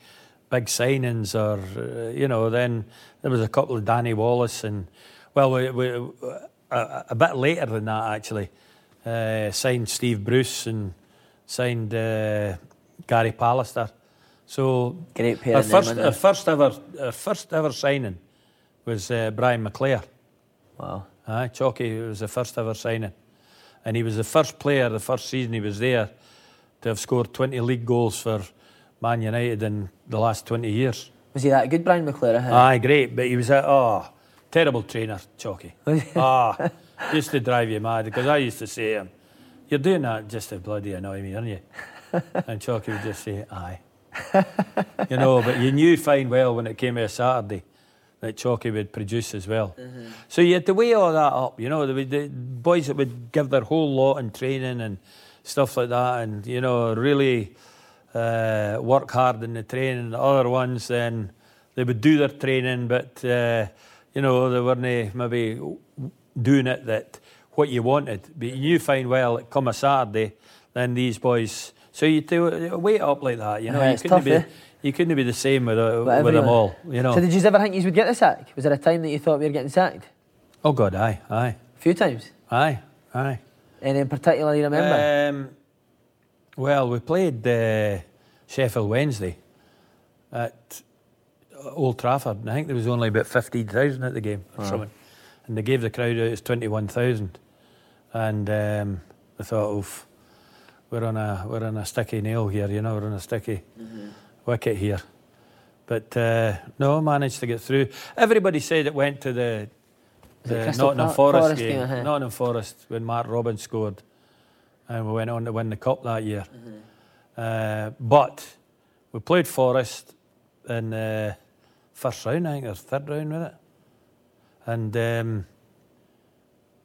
S4: big signings, or, uh, you know, then there was a couple of Danny Wallace and, well, we, we a, a, bit later than that actually. Uh, signed Steve Bruce and signed uh, Gary Pallister. So
S3: great pair.
S4: Our first, our first ever, our first ever signing was uh, Brian McClair.
S3: Wow.
S4: Aye, Chalky was the first ever signing, and he was the first player the first season he was there to have scored 20 league goals for Man United in the last 20 years.
S3: Was he that good, Brian McClair?
S4: Aye, great, but he was a oh Terrible trainer, Chalky. ah, used to drive you mad because I used to say to him, You're doing that just to bloody annoy me, aren't you? and Chalky would just say, Aye. You know, but you knew fine well when it came to a Saturday that Chalky would produce as well. Mm-hmm. So you had to weigh all that up, you know, the, the boys that would give their whole lot in training and stuff like that, and, you know, really uh, work hard in the training. The other ones, then they would do their training, but. Uh, you know, they weren't maybe doing it that what you wanted. But you knew fine well, come a Saturday, then these boys. So you do wait up like that, you know.
S3: Yeah,
S4: you
S3: it's
S4: couldn't
S3: tough,
S4: be.
S3: eh?
S4: You couldn't be the same with, uh,
S3: But
S4: with them all, you know.
S3: So did you ever think you would get the sack? Was there a time that you thought we were getting sacked?
S4: oh God, aye, aye,
S3: A few times.
S4: aye, aye.
S3: Any in particular you remember?
S4: Um, well, we played uh, Sheffield Wednesday at Old Trafford, and I think there was only about 15,000 at the game or something. And they gave the crowd out as 21,000. And um, I thought, oof, we're on, a, we're on a sticky nail here, you know, we're on a sticky wicket here. But uh, no, managed to get through. Everybody said it went to the, the Nottingham
S3: Park-
S4: Forest,
S3: Forest
S4: game.
S3: game, uh-huh.
S4: Nottingham Forest when Mark Robins scored, and we went on to win the cup that year. Uh, but we played Forest in the first round, I think, or third round with it, and um,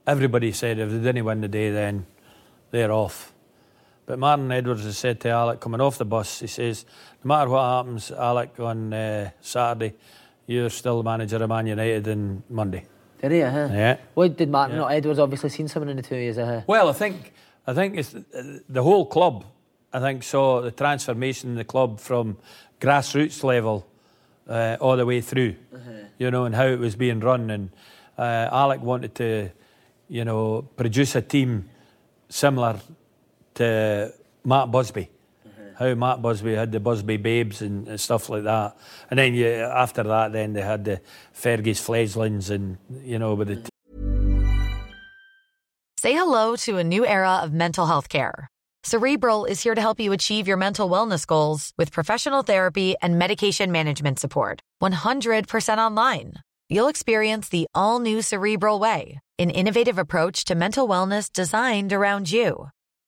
S4: everybody said if they didn't win the day, then they're off. But Martin Edwards has said to Alec coming off the bus, he says, no matter what happens, Alec, on uh, Saturday, you're still the manager of Man United on Monday.
S3: did he? Uh-huh.
S4: Yeah.
S3: What did Martin?
S4: Yeah.
S3: Not Edwards obviously seen something in the two years. Uh-huh.
S4: Well, I think I think it's uh, the whole club. I think saw the transformation in the club from grassroots level uh, all the way through. You know, and how it was being run. And uh, Alec wanted to, you know, produce a team similar Uh, to Matt Busby. How Matt Busby had the Busby Babes and, and stuff like that, and then you, after that, then they had the Fergie's Fledglings and you know with the mm.
S5: Say hello to a new era of mental health care. Cerebral is here to help you achieve your mental wellness goals with professional therapy and medication management support. 100% online. You'll experience the all new Cerebral Way, an innovative approach to mental wellness designed around you.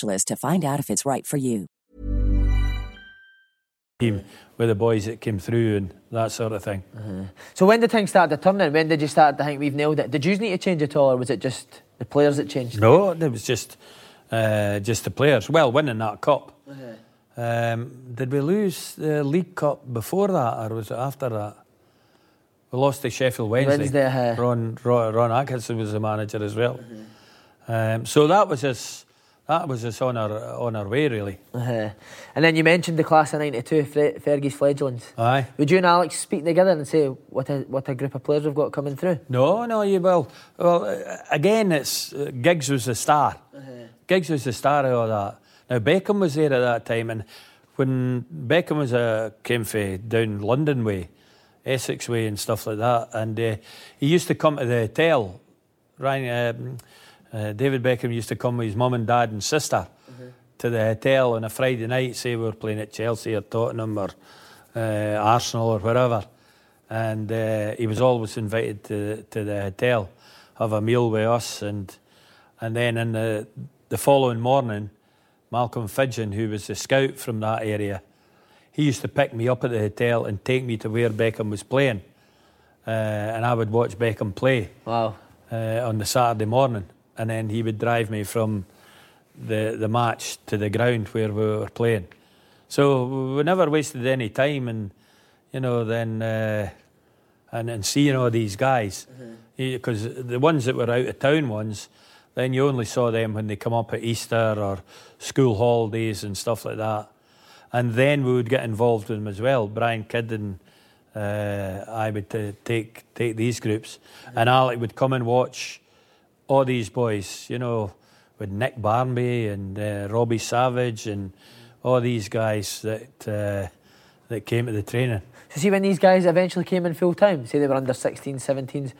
S6: to find out if it's right for you.
S4: team with the boys that came through and that sort of thing.
S3: So when did things start to turn then? When did you start to think we've nailed it? Did you need to change at all or was it just the players that changed?
S4: No, it was just uh, just the players. Well, winning that cup. Um, did we lose the League Cup before that, or was it after that? We lost to Sheffield Wednesday.
S3: Wednesday, uh,
S4: Ron, Ron Ron Atkinson was the manager as well. Um, so that was us. That was us on our on our way really.
S3: uh, and then you mentioned the class of '92, Fer- Fergie's fledglings.
S4: Aye.
S3: Would you and Alex speak together and say what a what a group of players we've got coming through?
S4: No, no, you will. Well, again, it's uh, Giggs was the star. Giggs was the star of all that. Now Beckham was there at that time, and when Beckham was uh, came from down London way, Essex way, and stuff like that, and uh, he used to come to the hotel. Ryan, um, uh, David Beckham used to come with his mum and dad and sister to the hotel on a Friday night. Say we were playing at Chelsea or Tottenham or uh, Arsenal or wherever, and uh, he was always invited to to the hotel, have a meal with us, and and then in the the following morning, Malcolm Fidgeon, who was the scout from that area, he used to pick me up at the hotel and take me to where Beckham was playing, uh, and I would watch Beckham play
S3: Wow.
S4: uh, on the Saturday morning, and then he would drive me from the the match to the ground where we were playing. So we never wasted any time, and you know then uh, and and seeing all these guys. Because the ones that were out of town ones, then you only saw them when they come up at Easter or school holidays and stuff like that, and then we would get involved with them as well. Brian Kidd and uh, I would uh, take take these groups, and Alec would come and watch all these boys, you know, with Nick Barmby and uh, Robbie Savage and all these guys that uh, that came to the training.
S3: So see when these guys eventually came in full time, say they were under 16s, 17s,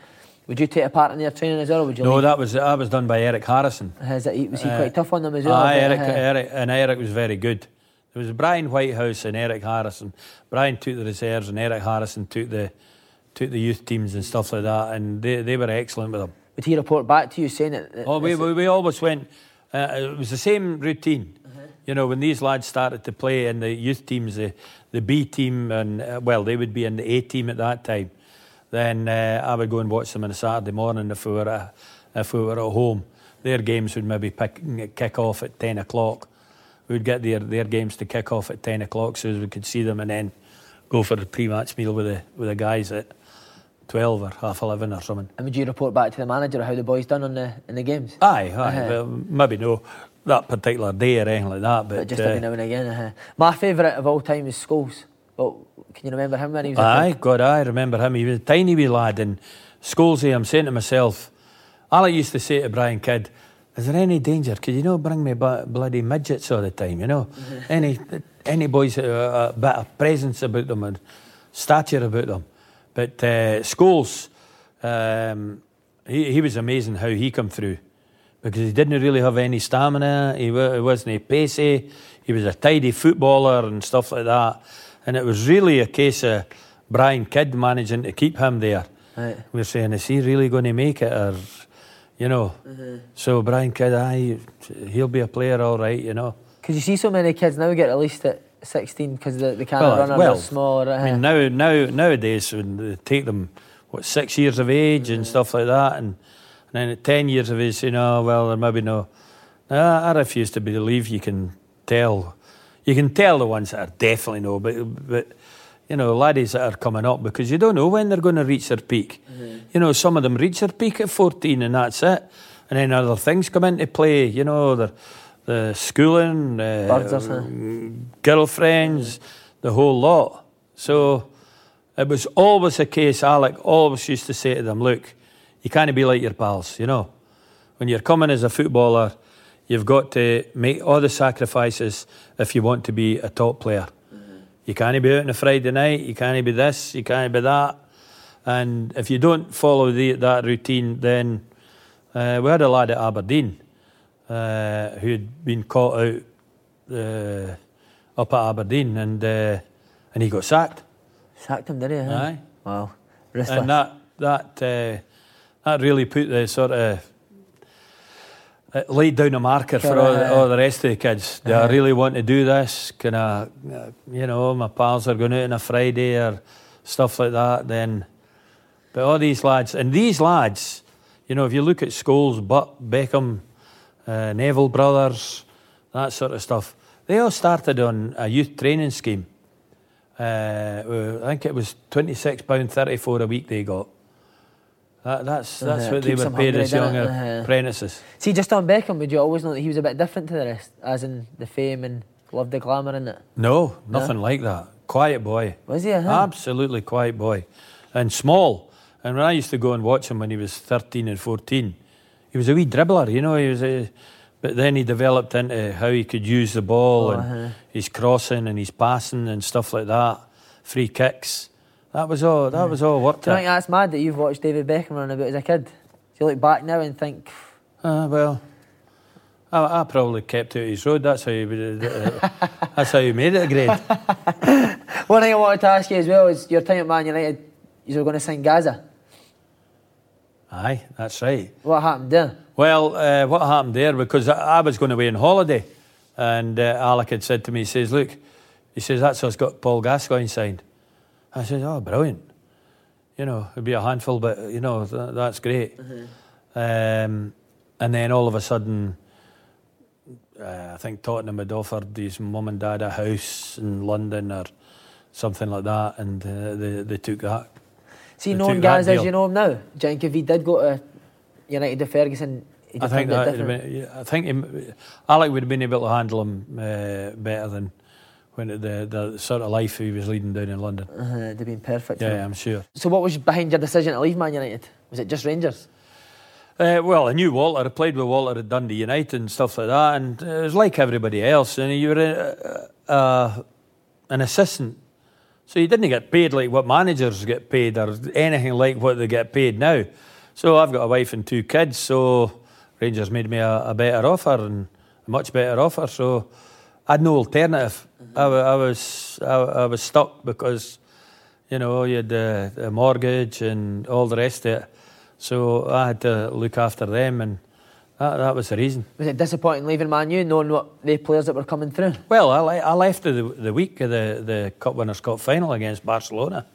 S3: would you take a part in their training as well? Or would you
S4: No,
S3: leave?
S4: that was that was done by Eric Harrison.
S3: Is it, was he
S4: Uh,
S3: quite tough on them as well?
S4: Aye, Eric,
S3: uh,
S4: Eric, and Eric was very good. There was Brian Whitehouse and Eric Harrison. Brian took the reserves, and Eric Harrison took the took the youth teams and stuff like that, and they, they were excellent with them.
S3: Would he report back to you saying it?
S4: Oh, we, we, we always went. Uh, it was the same routine. You know, when these lads started to play in the youth teams, the, the B team, and uh, well, they would be in the A team at that time. Then uh, I would go and watch them on a Saturday morning if we were at, if we were at home. Their games would maybe pick, kick off at ten o'clock. We would get their, their games to kick off at ten o'clock so as we could see them, and then go for the pre-match meal with the with the guys at twelve or half eleven or something.
S3: And would you report back to the manager how the boys done on the in the games?
S4: Aye, aye.
S3: Uh-huh.
S4: Well, maybe no that particular day or anything like that, but,
S3: But just
S4: uh,
S3: every now and again. Uh, my favourite of all time is Scholes. Well, can you remember him when he was? a
S4: aye? God, I remember him. He was a tiny wee lad, and Scholesy, I'm saying to myself, Alec used to say to Brian Kidd, "Is there any danger? Could you know bring me bu- bloody midgets all the time? You know, any any boys that are a bit of presence about them and stature about them." But uh, Scholes, um, he, he was amazing how he come through because he didn't really have any stamina. He, he wasn't a pacey. He was a tidy footballer and stuff like that. And it was really a case of Brian Kidd managing to keep him there.
S3: Right.
S4: We're saying, is he really going to make it? Or, you know. So Brian Kidd, aye, he'll be a player all right, you know.
S3: Because you see so many kids now get released at 16 because they, they can't
S4: Well,
S3: run or
S4: well,
S3: they're small. Or, uh,
S4: I mean, now, now, nowadays, when they take them, what, six years of age and stuff like that, and, and then at 10 years of age, you know, well, there maybe no. Now, I refuse to believe you can tell. You can tell the ones that are definitely no, but, but you know, laddies that are coming up because you don't know when they're going to reach their peak. You know, some of them reach their peak at 14 and that's it. And then other things come into play, you know, the, the schooling, uh, girlfriends, the whole lot. So it was always a case, Alec always used to say to them, look, you can't be like your pals, you know. When you're coming as a footballer, you've got to make all the sacrifices if you want to be a top player. You can't be out on a Friday night, you can't be this, you can't be that. And if you don't follow the, that routine, then uh, we had a lad at Aberdeen who'd been caught out uh, up at Aberdeen and uh, and he got sacked.
S3: Sacked him, did he? huh?
S4: Aye.
S3: Wow.
S4: And that that uh, that really put the sort of it laid down a marker for all, all the rest of the kids. Do I
S3: uh-huh.
S4: really want to do this? Can I, uh, you know, my pals are going out on a Friday or stuff like that. Then, but all these lads and these lads, you know, if you look at Scholes, Butt, Beckham, uh, Neville brothers, that sort of stuff, They all started on a youth training scheme. Uh, I think it was twenty six pound thirty four a week they got. That, that's that's
S3: Uh-huh.
S4: what they were paid as younger
S3: Uh-huh.
S4: apprentices.
S3: See, just on Beckham, would you always know that he was a bit different to the rest, as in the fame and loved the glamour in it?
S4: No, nothing like that. Quiet boy.
S3: Was he? Uh-huh.
S4: Absolutely quiet boy. And small. And when I used to go and watch him when he was 13 and 14, he was a wee dribbler, you know. He was a, but then he developed into how he could use the ball
S3: Oh,
S4: and
S3: uh-huh.
S4: his crossing and his passing and stuff like that. Free kicks. That was all. That was all worked
S3: Do you think that's mad that you've watched David Beckham run about as a kid? Do you look back now and think,
S4: Uh, well, I, I probably kept out his road. That's how you. Uh, that's how you made it a grade.
S3: one thing I wanted to ask you as well is your time at Man United, you were going to sign Gaza.
S4: Aye, that's right.
S3: What happened there?
S4: Well, uh, what happened there? Because I, I was going away on holiday, and uh, Alec had said to me, he says, "Look," he says, "That's us got Paul Gascoigne signed." I said, "Oh, brilliant! You know, it'd be a handful, but you know, th- that's great." Um, and then all of a sudden, uh, I think Tottenham had offered his mum and dad a house in London or something like that, and uh, they they took that.
S3: See, knowing
S4: that
S3: as you know him now, do you think if he did go to United with Ferguson,
S4: I
S3: have
S4: think that would
S3: different?
S4: have been, yeah, I think Alec would have been able to handle him uh, better than when the the sort of life he was leading down in London.
S3: Uh-huh, it'd have been perfect.
S4: Yeah. I'm sure.
S3: So what was behind your decision to leave Man United? Was it just Rangers?
S4: Uh, well, I knew Walter. I played with Walter at Dundee United and stuff like that, and it was like everybody else. And you were uh, uh, an assistant, so you didn't get paid like what managers get paid or anything like what they get paid now. So I've got a wife and two kids, so Rangers made me a, a better offer and a much better offer. So I had no alternative. Mm-hmm. I, wa- I was I, I was stuck because you know you had the, the mortgage and all the rest of it. So I had to look after them, and that, that was the reason.
S3: Was it disappointing leaving Man U, knowing what the players that were coming through?
S4: Well, I, I left the, the week of the, the Cup Winners' Cup final against Barcelona.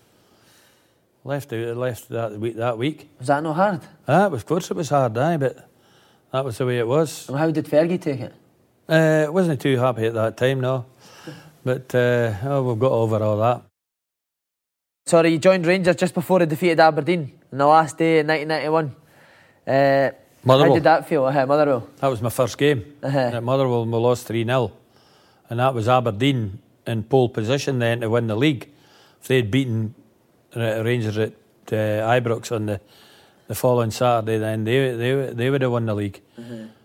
S4: Left left that week. That week.
S3: Was that no hard?
S4: Ah, of course it was hard, aye, but that was the way it was.
S3: And how did Fergie take it?
S4: Uh, wasn't too happy at that time, no. But uh, oh, we've got over all that.
S3: Sorry, you joined Rangers just before they defeated Aberdeen on the last day in 1991. Uh, how did that feel? Uh, Motherwell.
S4: That was my first game.
S3: Uh-huh.
S4: At Motherwell, we lost 3 0. And that was Aberdeen in pole position then to win the league. If they'd beaten Rangers at uh, Ibrox on the, the following Saturday, then they, they, they would have won the league.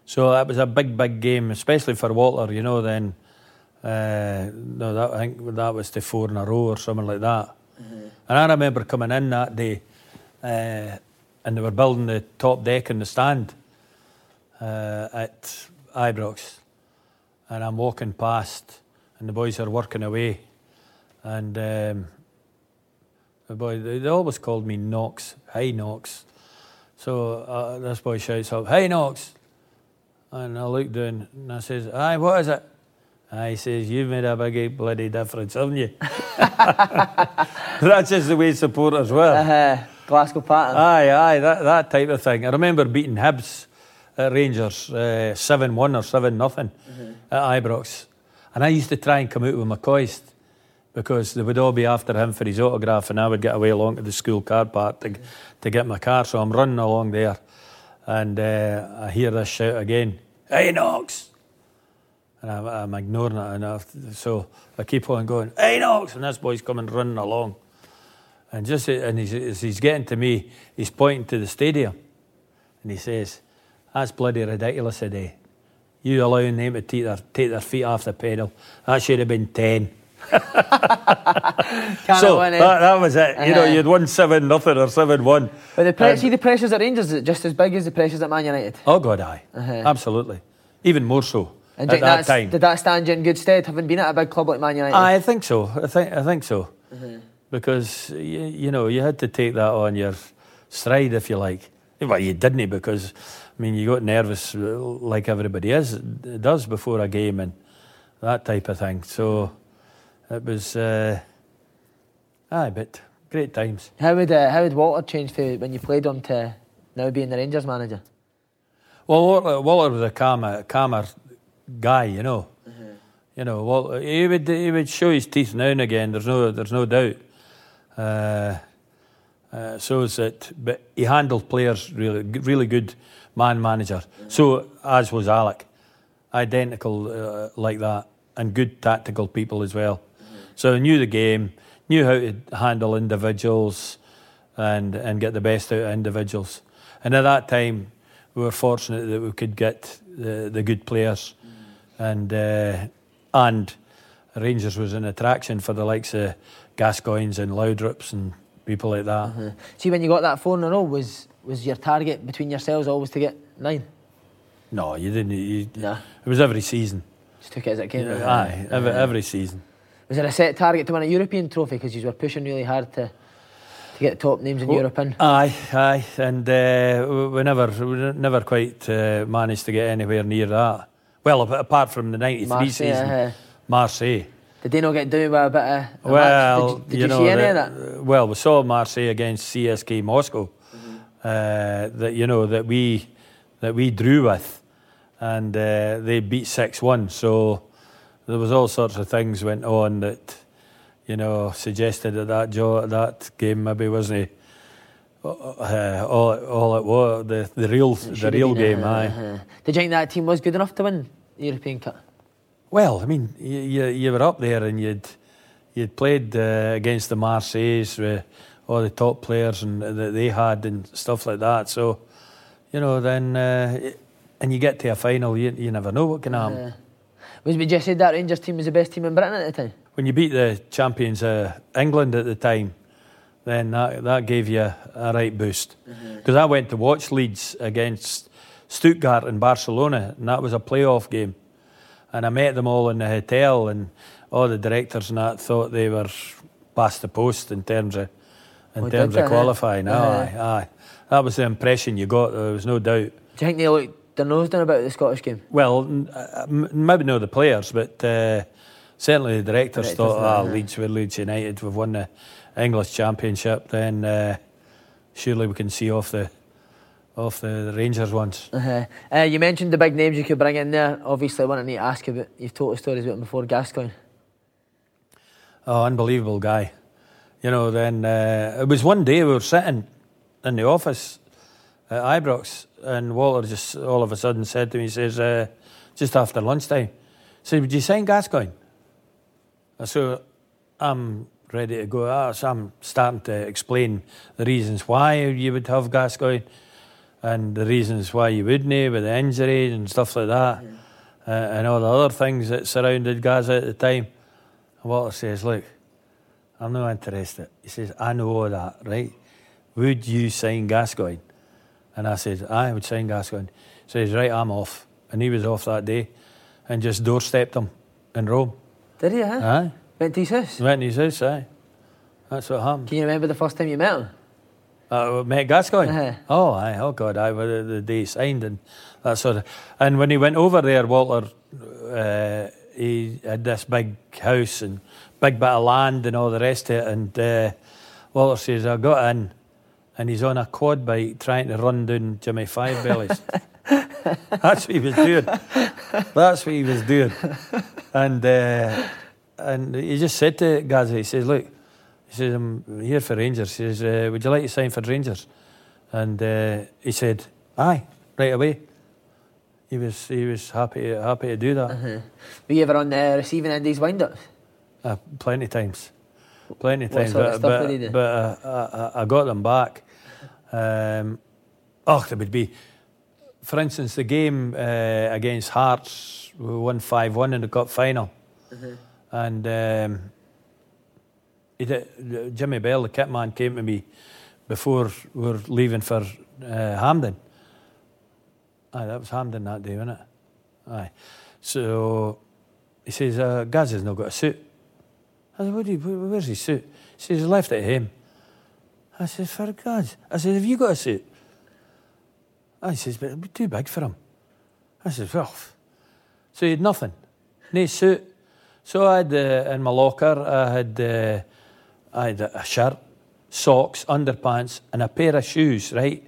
S4: So that was a big, big game, especially for Walter, you know, then. Uh, no, that, I think that was the four in a row or something like that. And I remember coming in that day, uh, and they were building the top deck in the stand uh, at Ibrox, and I'm walking past, and the boys are working away, and um, the boy they, always called me Knox, hey Knox. So uh, this boy shouts up, hey Knox, and I look down and I says, aye, what is it? He says, you've made a big bloody difference, haven't you? That's just the way supporters were.
S3: Uh, Glasgow pattern.
S4: Aye, aye, that, that type of thing. I remember beating Hibs at Rangers uh, 7 1 or 7 nothing at Ibrox. And I used to try and come out with McCoist because they would all be after him for his autograph, and I would get away along to the school car park to, to get my car. So I'm running along there, and uh, I hear this shout again Hey, Knox! And I'm, I'm ignoring it, and I, so I keep on going, Hey, Knox! And this boy's coming running along. And just and he's, as he's getting to me, he's pointing to the stadium, and he says, "That's bloody ridiculous today. You allowing them to take their, take their feet off the pedal? That should have been ten. So that, that was it. You know,
S3: Uh-huh.
S4: you'd won seven nothing or seven one.
S3: But the pre-
S4: And-
S3: see the pressures at Rangers is just as big as the pressures at Man United.
S4: Oh God, aye,
S3: Uh-huh.
S4: absolutely, even more so
S3: And
S4: at that time.
S3: did that stand you in good stead, having been at a big club like Man United?
S4: I think so. I think I think so.
S3: Mm-hmm.
S4: Because you, you know you had to take that on your stride, if you like. Well, you didn't because I mean you got nervous uh, like everybody is does before a game and that type of thing. So it was, uh, aye, but great times.
S3: How would uh, how would Walter change to when you played him to now being the Rangers manager?
S4: Well, Walter, Walter was a calmer, calmer guy, you know. You know, well, he would he would show his teeth now and again. There's no there's no doubt. Uh, uh, so is it, but he handled players really really good man manager. So as was Alec, identical uh, like that, and good tactical people as well. So knew the game, knew how to handle individuals, and and get the best out of individuals. And at that time, we were fortunate that we could get the, the good players, and uh, and Rangers was an attraction for the likes of Gascoignes and Laudrups and people like that.
S3: Uh-huh. See, when you got that phone in a row, was was your target between yourselves always to get nine?
S4: No, you didn't. You,
S3: Nah.
S4: It was every season.
S3: Just took it as it came.
S4: Yeah, aye, every, every season.
S3: Was there a set target to win a European trophy because you were pushing really hard to to get top names in Europe in?
S4: Aye, aye, and uh, we- we never, we never quite uh, managed to get anywhere near that. Well, apart from the '93
S3: Marseille,
S4: season,
S3: uh-huh.
S4: Marseille.
S3: Did they not get down with a bit of? a match?
S4: Well,
S3: did, did
S4: you,
S3: you,
S4: know,
S3: see any
S4: that-
S3: of that?
S4: Well, we saw Marseille against CSKA Moscow. Uh, that you know that we that we drew with, and uh, they beat six one. So there was all sorts of things went on that you know suggested that that jo- that game maybe wasn't uh, all all it was the the real the real game.
S3: uh,
S4: Aye.
S3: uh, Did you think that team was good enough to win the European Cup?
S4: Well, I mean, you, you, you were up there and you'd you'd played uh, against the Marseilles with all the top players and that they had and stuff like that. So, you know, then uh, and you get to a final, you, you never know what can happen.
S3: Uh, was would you say that Rangers team was the best team in Britain at the time?
S4: When you beat the champions uh, England at the time, then that that gave you a right boost. Because I went to watch Leeds against Stuttgart and Barcelona, and that was a playoff game. And I met them all in the hotel, and all the directors and that thought they were past the post in terms of in
S3: Oh,
S4: terms of qualifying.
S3: Uh-huh.
S4: Aye, aye. That was the impression you got. There was no doubt.
S3: Do you think they looked their nose down about the Scottish game?
S4: Well, uh, m- maybe not the players, but uh, certainly the directors,
S3: Directors,
S4: thought, ah,
S3: uh-huh.
S4: Leeds, we're Leeds United, we've won the English Championship, then uh, surely we can see off the off the Rangers ones.
S3: Uh-huh. Uh, you mentioned the big names you could bring in there. Obviously, I want to need to ask you about. You've told us stories about him before. Gascoigne.
S4: Oh, unbelievable guy. You know, then uh, it was one day we were sitting in the office at Ibrox, and Walter just all of a sudden said to me, he says, uh, just after lunchtime, he said, Would you sign Gascoigne? So I'm ready to go. Ah, So I'm starting to explain the reasons why you would have Gascoigne and the reasons why you wouldn't with the injuries and stuff like that, uh, and all the other things that surrounded Gaza at the time. And Walter says, Look, I'm not interested. He says, I know all that, right? Would you sign Gascoigne? And I said, I would sign Gascoigne. He says, Right, I'm off. And he was off that day and just doorstepped him in Rome.
S3: Did he? Huh?
S4: Aye.
S3: Went to his house.
S4: Went in his house, aye. That's what happened.
S3: Can you remember the first time you met him?
S4: Uh, met Gascoigne.
S3: Uh-huh.
S4: Oh, aye. Oh, God. I the, the day he signed and that sort of. And when he went over there, Walter, uh, he had this big house and big bit of land and all the rest of it. And uh, Walter says, I got in and he's on a quad bike trying to run down Jimmy Five Bellies. That's what he was doing. That's what he was doing. And uh, and he just said to Gaza, he says, look, he says, I'm here for Rangers. He says, uh, would you like to sign for Rangers? And uh, he said, aye, right away. He was he was happy happy to do that.
S3: Uh-huh. Were you ever on the receiving end of these wind-ups?
S4: Uh, plenty times. Plenty
S3: What
S4: times.
S3: sort of
S4: but but,
S3: did he do?
S4: but uh, I, I got them back. Um, oh, there would be, for instance, the game uh, against Hearts, we won 5 1 in the cup final.
S3: Mm-hmm.
S4: And um, he Jimmy Bell, the kit man, came to me before we were leaving for uh, Hampden. Aye, that was Hampden that day, wasn't it? Aye. So he says, uh, Gaz has not got a suit. I said, what you, where's his suit? He says, he's left it at him. I said, for God's. I said, have you got a suit? I says, but it'd be too big for him. I says, well. So he had nothing. No suit. So I had, uh, in my locker, I had, uh, I had a shirt, socks, underpants, and a pair of shoes, right,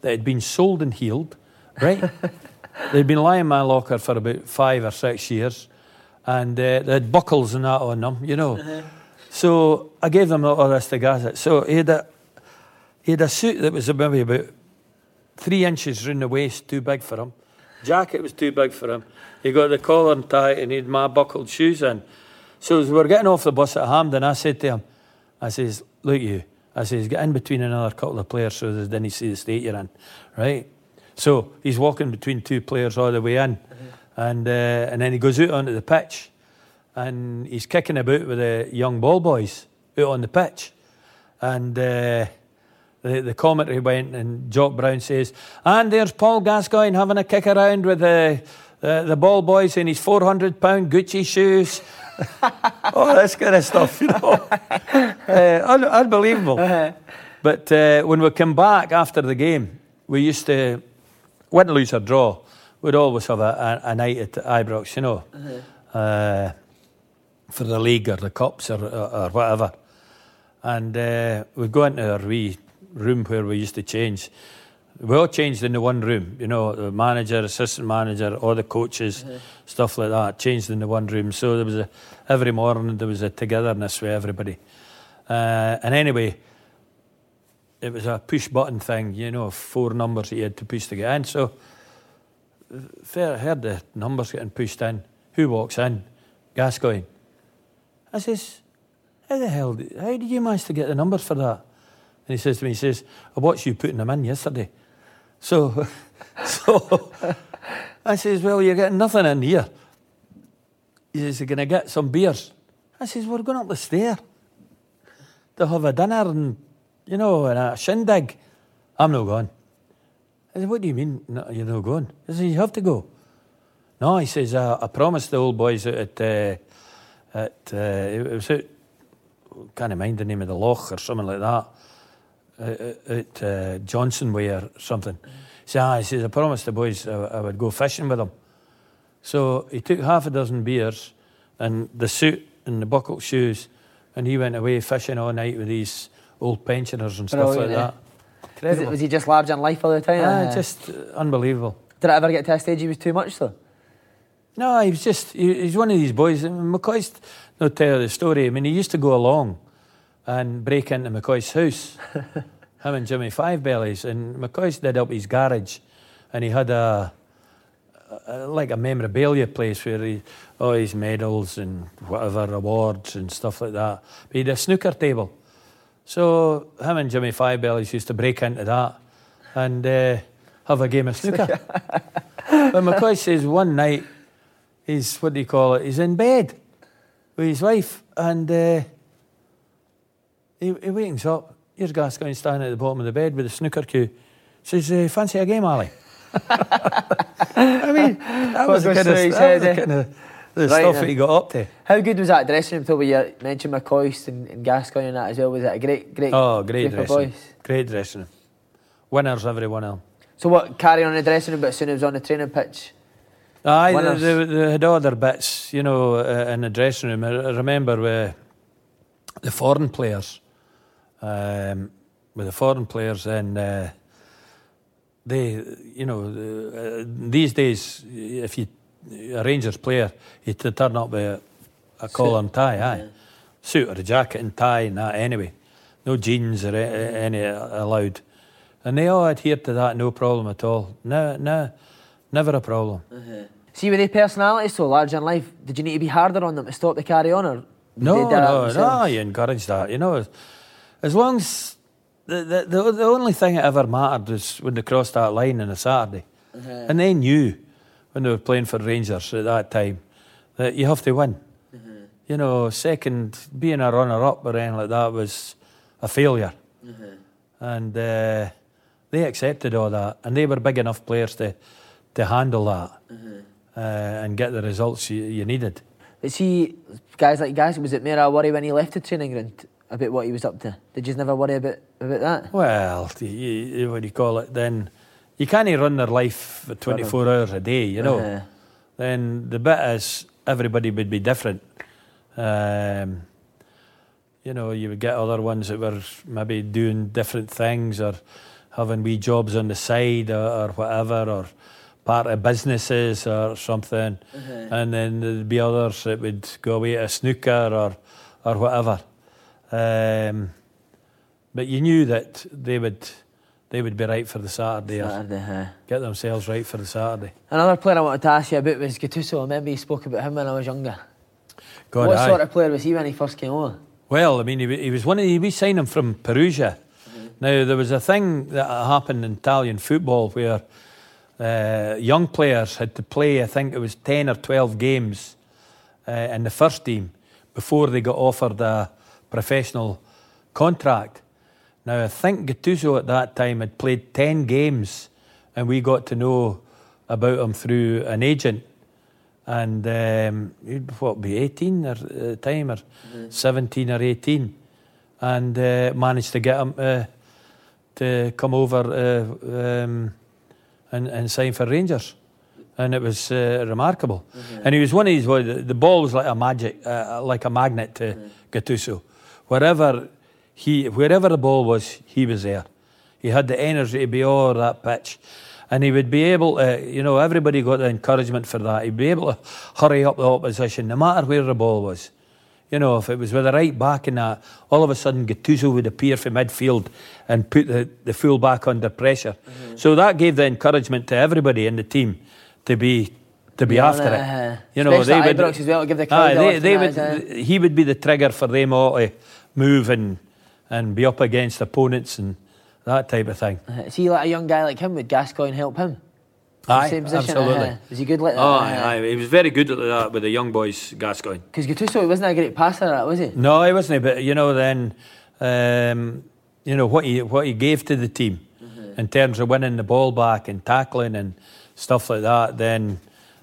S4: that had been soled and heeled, right? They'd been lying in my locker for about five or six years. and uh, they had buckles and that on them, you know. Uh-huh. So I gave them all this to gas So he had a he had a suit that was maybe about three inches round the waist, too big for him. Jacket was too big for him. He got the collar and tie, and he had my buckled shoes in. So as we were getting off the bus at Hampden, I said to him, I says, look you, I says, get in between another couple of players so they didn't see the state you're in, right? So he's walking between two players all the way in, mm-hmm. and uh, and then he goes out onto the pitch, and he's kicking about with the young ball boys out on the pitch, and. Uh, the, the commentary went and Jock Brown says, and there's Paul Gascoigne having a kick around with the, the, the ball boys in his 400 pound Gucci shoes oh, this kind of stuff, you know. uh, un- unbelievable. Uh-huh. But uh, when we come back after the game, we used to win, lose, or draw. We'd always have a, a, a night at Ibrox, you know, uh-huh. uh, for the league or the cups or, or, or whatever. And uh, we'd go into our wee room where we used to change we all changed in the one room, you know, the manager, assistant manager, all the coaches, mm-hmm. stuff like that, changed in the one room. So there was a, every morning there was a togetherness with everybody. Uh, and anyway, it was a push button thing, you know, four numbers that you had to push to get in. So fair heard the numbers getting pushed in. Who walks in? Gascoigne. I says, how the hell, did, how did you manage to get the numbers for that? And he says to me, he says, I watched you putting them in yesterday. So, so I says, Well, you're getting nothing in here. He says, You're going to get some beers. I says, We're going up the stair to have a dinner and, you know, and a shindig. I'm not going. I said, What do you mean no, you're not going? He says, You have to go. No, he says, I, I promised the old boys at, uh, at uh, it was out, can't mind the name of the loch or something like that at uh, Johnson Way or something. Mm. So ah, he says, I promised the boys I, I, would go fishing with them. So he took half a dozen beers and the suit and the buckle shoes, and he went away fishing all night with these old pensioners and stuff like that.
S3: Was, it, was, he just large in life all the time?
S4: Ah, uh, just unbelievable.
S3: Did it ever get to a stage he was too much though?
S4: No, he was just, he, he's one of these boys. McCoy's not tell the story. I mean, he used to go along and break into McCoist's house. him and Jimmy Five Bellies. And McCoist did up his garage and he had a, a, like a memorabilia place where he all his medals and whatever awards and stuff like that. But he had a snooker table. So him and Jimmy Five Bellies used to break into that and uh, have a game of snooker. but McCoy says one night he's what do you call it? He's in bed with his wife and uh, he, he wakes up. Here's Gascoigne standing at the bottom of the bed with a snooker cue. Says, uh, fancy a game, Ally? I mean, that was, the kind, of, that was the kind of the right, stuff that he got up to.
S3: How good was that dressing room? Till we mentioned McCoist and, and Gascoigne and that as well. Was it a great, great?
S4: Oh, great dressing room. Great dressing room. Winners, every one of them.
S3: So what? Carry on the dressing room, but as soon as it was on the training pitch.
S4: Aye, they, they, had other bits, you know, uh, in the dressing room. I remember with the foreign players um, with the foreign players, and uh, they, you know, uh, these days, if you a Rangers player, he to turn up with a, a collar and tie, aye, yeah. suit or a jacket and tie and that. Anyway, no jeans or any allowed, and they all adhered to that, no problem at all. No, no, never a problem.
S3: Uh-huh. See, with their personalities so large in life, did you need to be harder on them to stop the carry on, or
S4: no, no, no, you encourage that, you know as long as the, the, the, the only thing that ever mattered was when they crossed that line on a Saturday. Uh-huh. And they knew when they were playing for Rangers at that time that you have to win. Uh-huh. You know, second, being a runner up or anything like that was a failure. Uh-huh. And uh, they accepted all that. And they were big enough players to, to handle that uh, and get the results you, you needed.
S3: Is he, guys like guys, was it more a worry when he left the training ground? About what he was up to? Did you never worry about, about that?
S4: Well, you, what do you call it? Then you can't run their life for 24 hours a day, you know. Uh-huh. Then the bit is everybody would be different. Um, you know, you would get other ones that were maybe doing different things or having wee jobs on the side or, or whatever, or part of businesses or something,
S3: Mhm.
S4: and then there'd be others that would go away to snooker or or whatever. Um, but you knew that they would they would be right for the Saturday,
S3: Saturday,
S4: get themselves right for the Saturday.
S3: Another player I wanted to ask you about was Gattuso. I remember you spoke about him when I was younger.
S4: God,
S3: what
S4: aye.
S3: sort of player was he when he first came over?
S4: Well, I mean, he, he was one of the, we signed him from Perugia.
S3: Mm-hmm.
S4: Now, there was a thing that happened in Italian football where uh, young players had to play, I think it was 10 or 12 games uh, in the first team before they got offered a professional contract. Now, I think Gattuso at that time had played 10 games and we got to know about him through an agent. And um, he'd what be 18 or, at the time, or 17 or 18, and uh, managed to get him uh, to come over uh, um, and, and sign for Rangers. And it was uh, remarkable. And he was one of these. Well, the, the ball was like a magic, uh, like a magnet to Gattuso. Wherever he, wherever the ball was, he was there. He had the energy to be all over that pitch. And he would be able to, you know, everybody got the encouragement for that. He'd be able to hurry up the opposition, no matter where the ball was. You know, if it was with the right back and that, all of a sudden Gattuso would appear from midfield and put the, the full back under pressure. Mm-hmm. So that gave the encouragement to everybody in the team to be to be
S3: Yeah,
S4: after
S3: uh,
S4: it. You know, they would.
S3: Ibrox as well, give the crowd
S4: they, they would.
S3: optimism,
S4: He would be the trigger for them all to move and and be up against opponents and that type of thing.
S3: Uh, See, like a young guy like him, would Gascoigne help him?
S4: Aye,
S3: Same position,
S4: absolutely.
S3: uh, was he good like that?
S4: Oh, aye, aye. He was very good at that with the young boys, Gascoigne.
S3: Because Gattuso, he wasn't a great passer, that was he?
S4: No, he wasn't. But you know, then, um, you know what he what he gave to the team in terms of winning the ball back and tackling and stuff like that. Then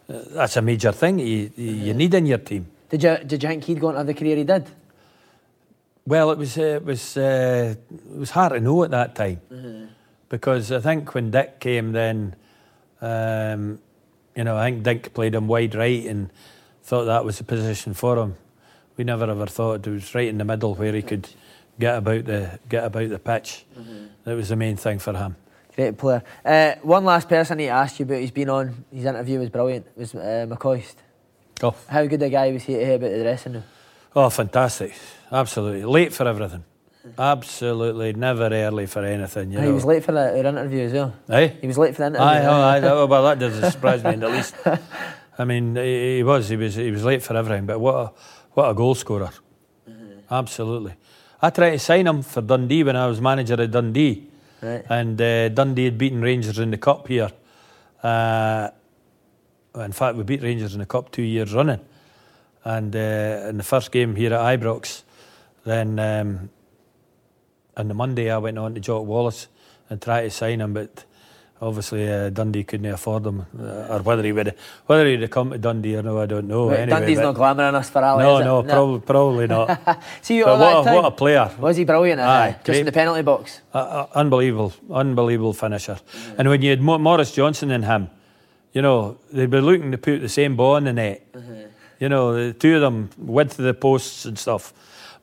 S4: that's a major thing you, you you need in your team.
S3: Did you did you think he'd go on to have the career he did?
S4: Well, it was uh, it was uh, it was hard to know at that time because I think when Dick came, then um, you know I think Dick played him wide right and thought that was the position for him. We never ever thought it was right in the middle where he could get about the get about the pitch. That was the main thing for him.
S3: Great player. Uh, one last person I need to ask you about. He's been on. His interview was brilliant. Was uh, McCoist.
S4: Oh.
S3: How good a guy was he to hear about the dressing room?
S4: Oh, fantastic! Absolutely late for everything. Absolutely never early for anything. You
S3: he
S4: know.
S3: was late for the, our interview as well.
S4: Eh?
S3: He was late for the interview.
S4: Aye, oh, aye, that, well, that doesn't surprise me in the least. I mean, he, he was, he was, he was late for everything. But what a, what a goal scorer! Absolutely. I tried to sign him for Dundee when I was manager at Dundee,
S3: Right.
S4: and uh, Dundee had beaten Rangers in the cup here. Uh, in fact, we beat Rangers in the cup two years running, and uh, in the first game here at Ibrox, then um, on the Monday I went on to Jock Wallace and tried to sign him, but obviously uh, Dundee couldn't afford him, uh, or whether he would whether he'd have come to Dundee or no, I don't know.
S3: Right,
S4: anyway,
S3: Dundee's not glamouring us for Ally.
S4: no,
S3: it?
S4: no, probably, probably not.
S3: See
S4: But what, a,
S3: time.
S4: what a player!
S3: Was he brilliant? uh,
S4: Aye,
S3: just
S4: great.
S3: in the penalty box.
S4: Uh, uh, unbelievable, unbelievable finisher. And when you had Mo- Maurice Johnston in him, you know they'd be looking to put the same ball in the net. You know, the two of them width of the posts and stuff.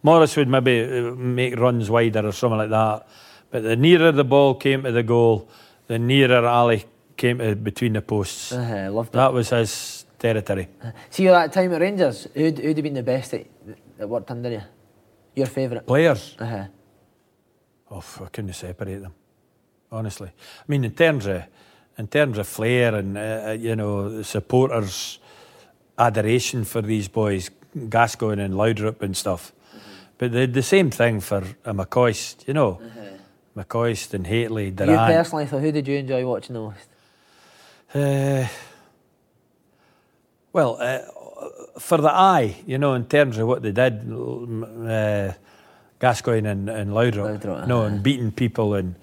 S4: Morris would maybe uh, make runs wider or something like that, but the nearer the ball came to the goal, the nearer Ally came to between the posts.
S3: Uh, loved it.
S4: That was his territory.
S3: See you that time at Rangers. Who'd, who'd have been the best that, that worked under you? Your favourite?
S4: Players.
S3: Uh-huh.
S4: Oh, I couldn't separate them, honestly. I mean, in terms of in terms of flair and uh, uh, you know supporters' adoration for these boys, Gascoigne and Laudrup and stuff. But the the same thing for a McCoist, you know, McCoist and Hateley,
S3: You personally, so who did you enjoy watching the most?
S4: Uh, well, uh, for the eye, you know, in terms of what they did, uh, Gascoigne and, and
S3: Laudrup,
S4: you know, and beating people and,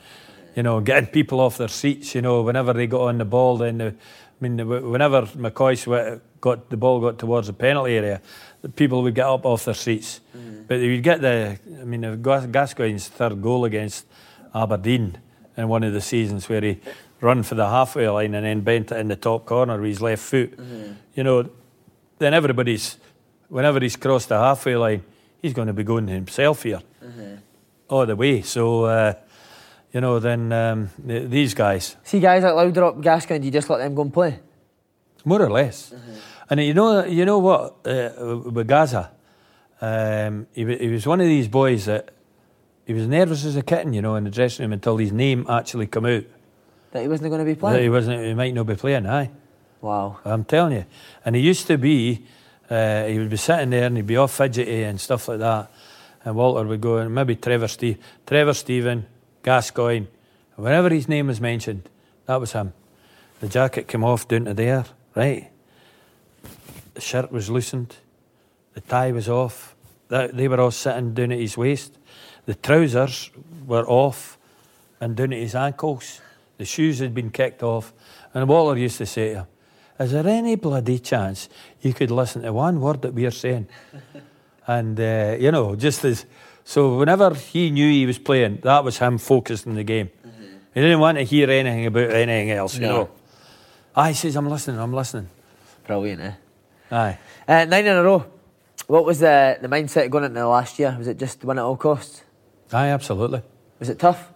S4: you know, getting people off their seats, you know, whenever they got on the ball, then, the, I mean, whenever McCoy got the ball got towards the penalty area, the people would get up off their seats. But they would get the, I mean, Gascoigne's third goal against Aberdeen in one of the seasons where he run for the halfway line and then bent it in the top corner with his left foot. You know, then everybody's, whenever he's crossed the halfway line, he's going to be going himself here all the way. So, uh, you know, then um, th- these guys.
S3: See guys like Laudrup, Gascoigne, do you just let them go and play?
S4: more or less. And you know, you know what, uh, with Gazza, um, he, he was one of these boys that he was nervous as a kitten, you know, in the dressing room until his name actually come out.
S3: That he wasn't going to be playing.
S4: That he wasn't, he might not be playing. Aye,
S3: Wow.
S4: I'm telling you. And he used to be, uh, he would be sitting there and he'd be all fidgety and stuff like that. And Walter would go and maybe Trevor Steve, Trevor Steven, Gascoigne, whenever his name was mentioned, that was him. The jacket came off down to there, right? The shirt was loosened, the tie was off. That, they were all sitting down at his waist. The trousers were off and down at his ankles. The shoes had been kicked off. And Walter used to say to him, Is there any bloody chance you could listen to one word that we're saying? and, uh, you know, just as. So whenever he knew he was playing, that was him focused on the game. He didn't want to hear anything about anything else, you know. He says, I'm listening, I'm listening.
S3: Brilliant, eh?
S4: Aye.
S3: Uh, nine in a row. What was the, the mindset going into the last year? Was it just win at all costs?
S4: Aye, absolutely.
S3: Was it tough?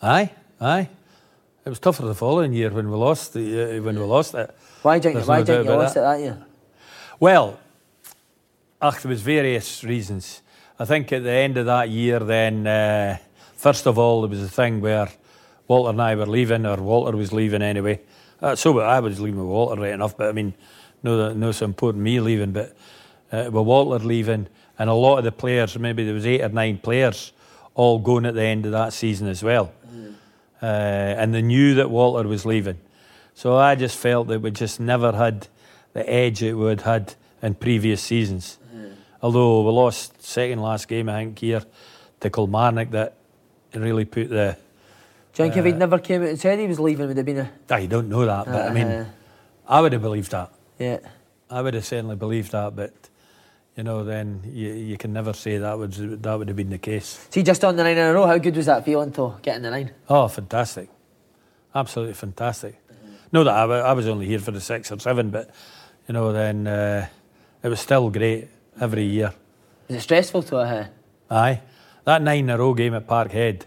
S4: Aye, aye. It was tougher the following year when we lost the, uh, when we lost it.
S3: Why didn't,
S4: There's
S3: why
S4: no
S3: didn't you lost it that year?
S4: Well, ach, there was various reasons. I think at the end of that year, then uh, first of all, there was a thing where Walter and I were leaving, or Walter was leaving anyway. Uh, so I was leaving with Walter right enough, but I mean, no, no, so important me leaving, but uh, with Walter leaving, and a lot of the players, maybe there was eight or nine players, all going at the end of that season as well. Uh, and they knew that Walter was leaving. So I just felt that we just never had the edge that we had had in previous seasons. Although we lost second last game, I think, here to Kilmarnock, that really put the.
S3: Do you think if
S4: Uh,
S3: he'd never came out and said he was leaving, would have been a.
S4: I don't know that, but I mean,
S3: Uh,
S4: I would have believed that.
S3: yeah.
S4: I would have certainly believed that, but you know, then you, you can never say that would that would have been the case.
S3: See, just on the nine in a row, how good was that feeling to get in the nine?
S4: Oh, fantastic! Absolutely fantastic. No, that I, I was only here for the six or seven, but you know, then uh, it was still great every year.
S3: Was it stressful to uh,
S4: Aye, that nine in a row game at Parkhead,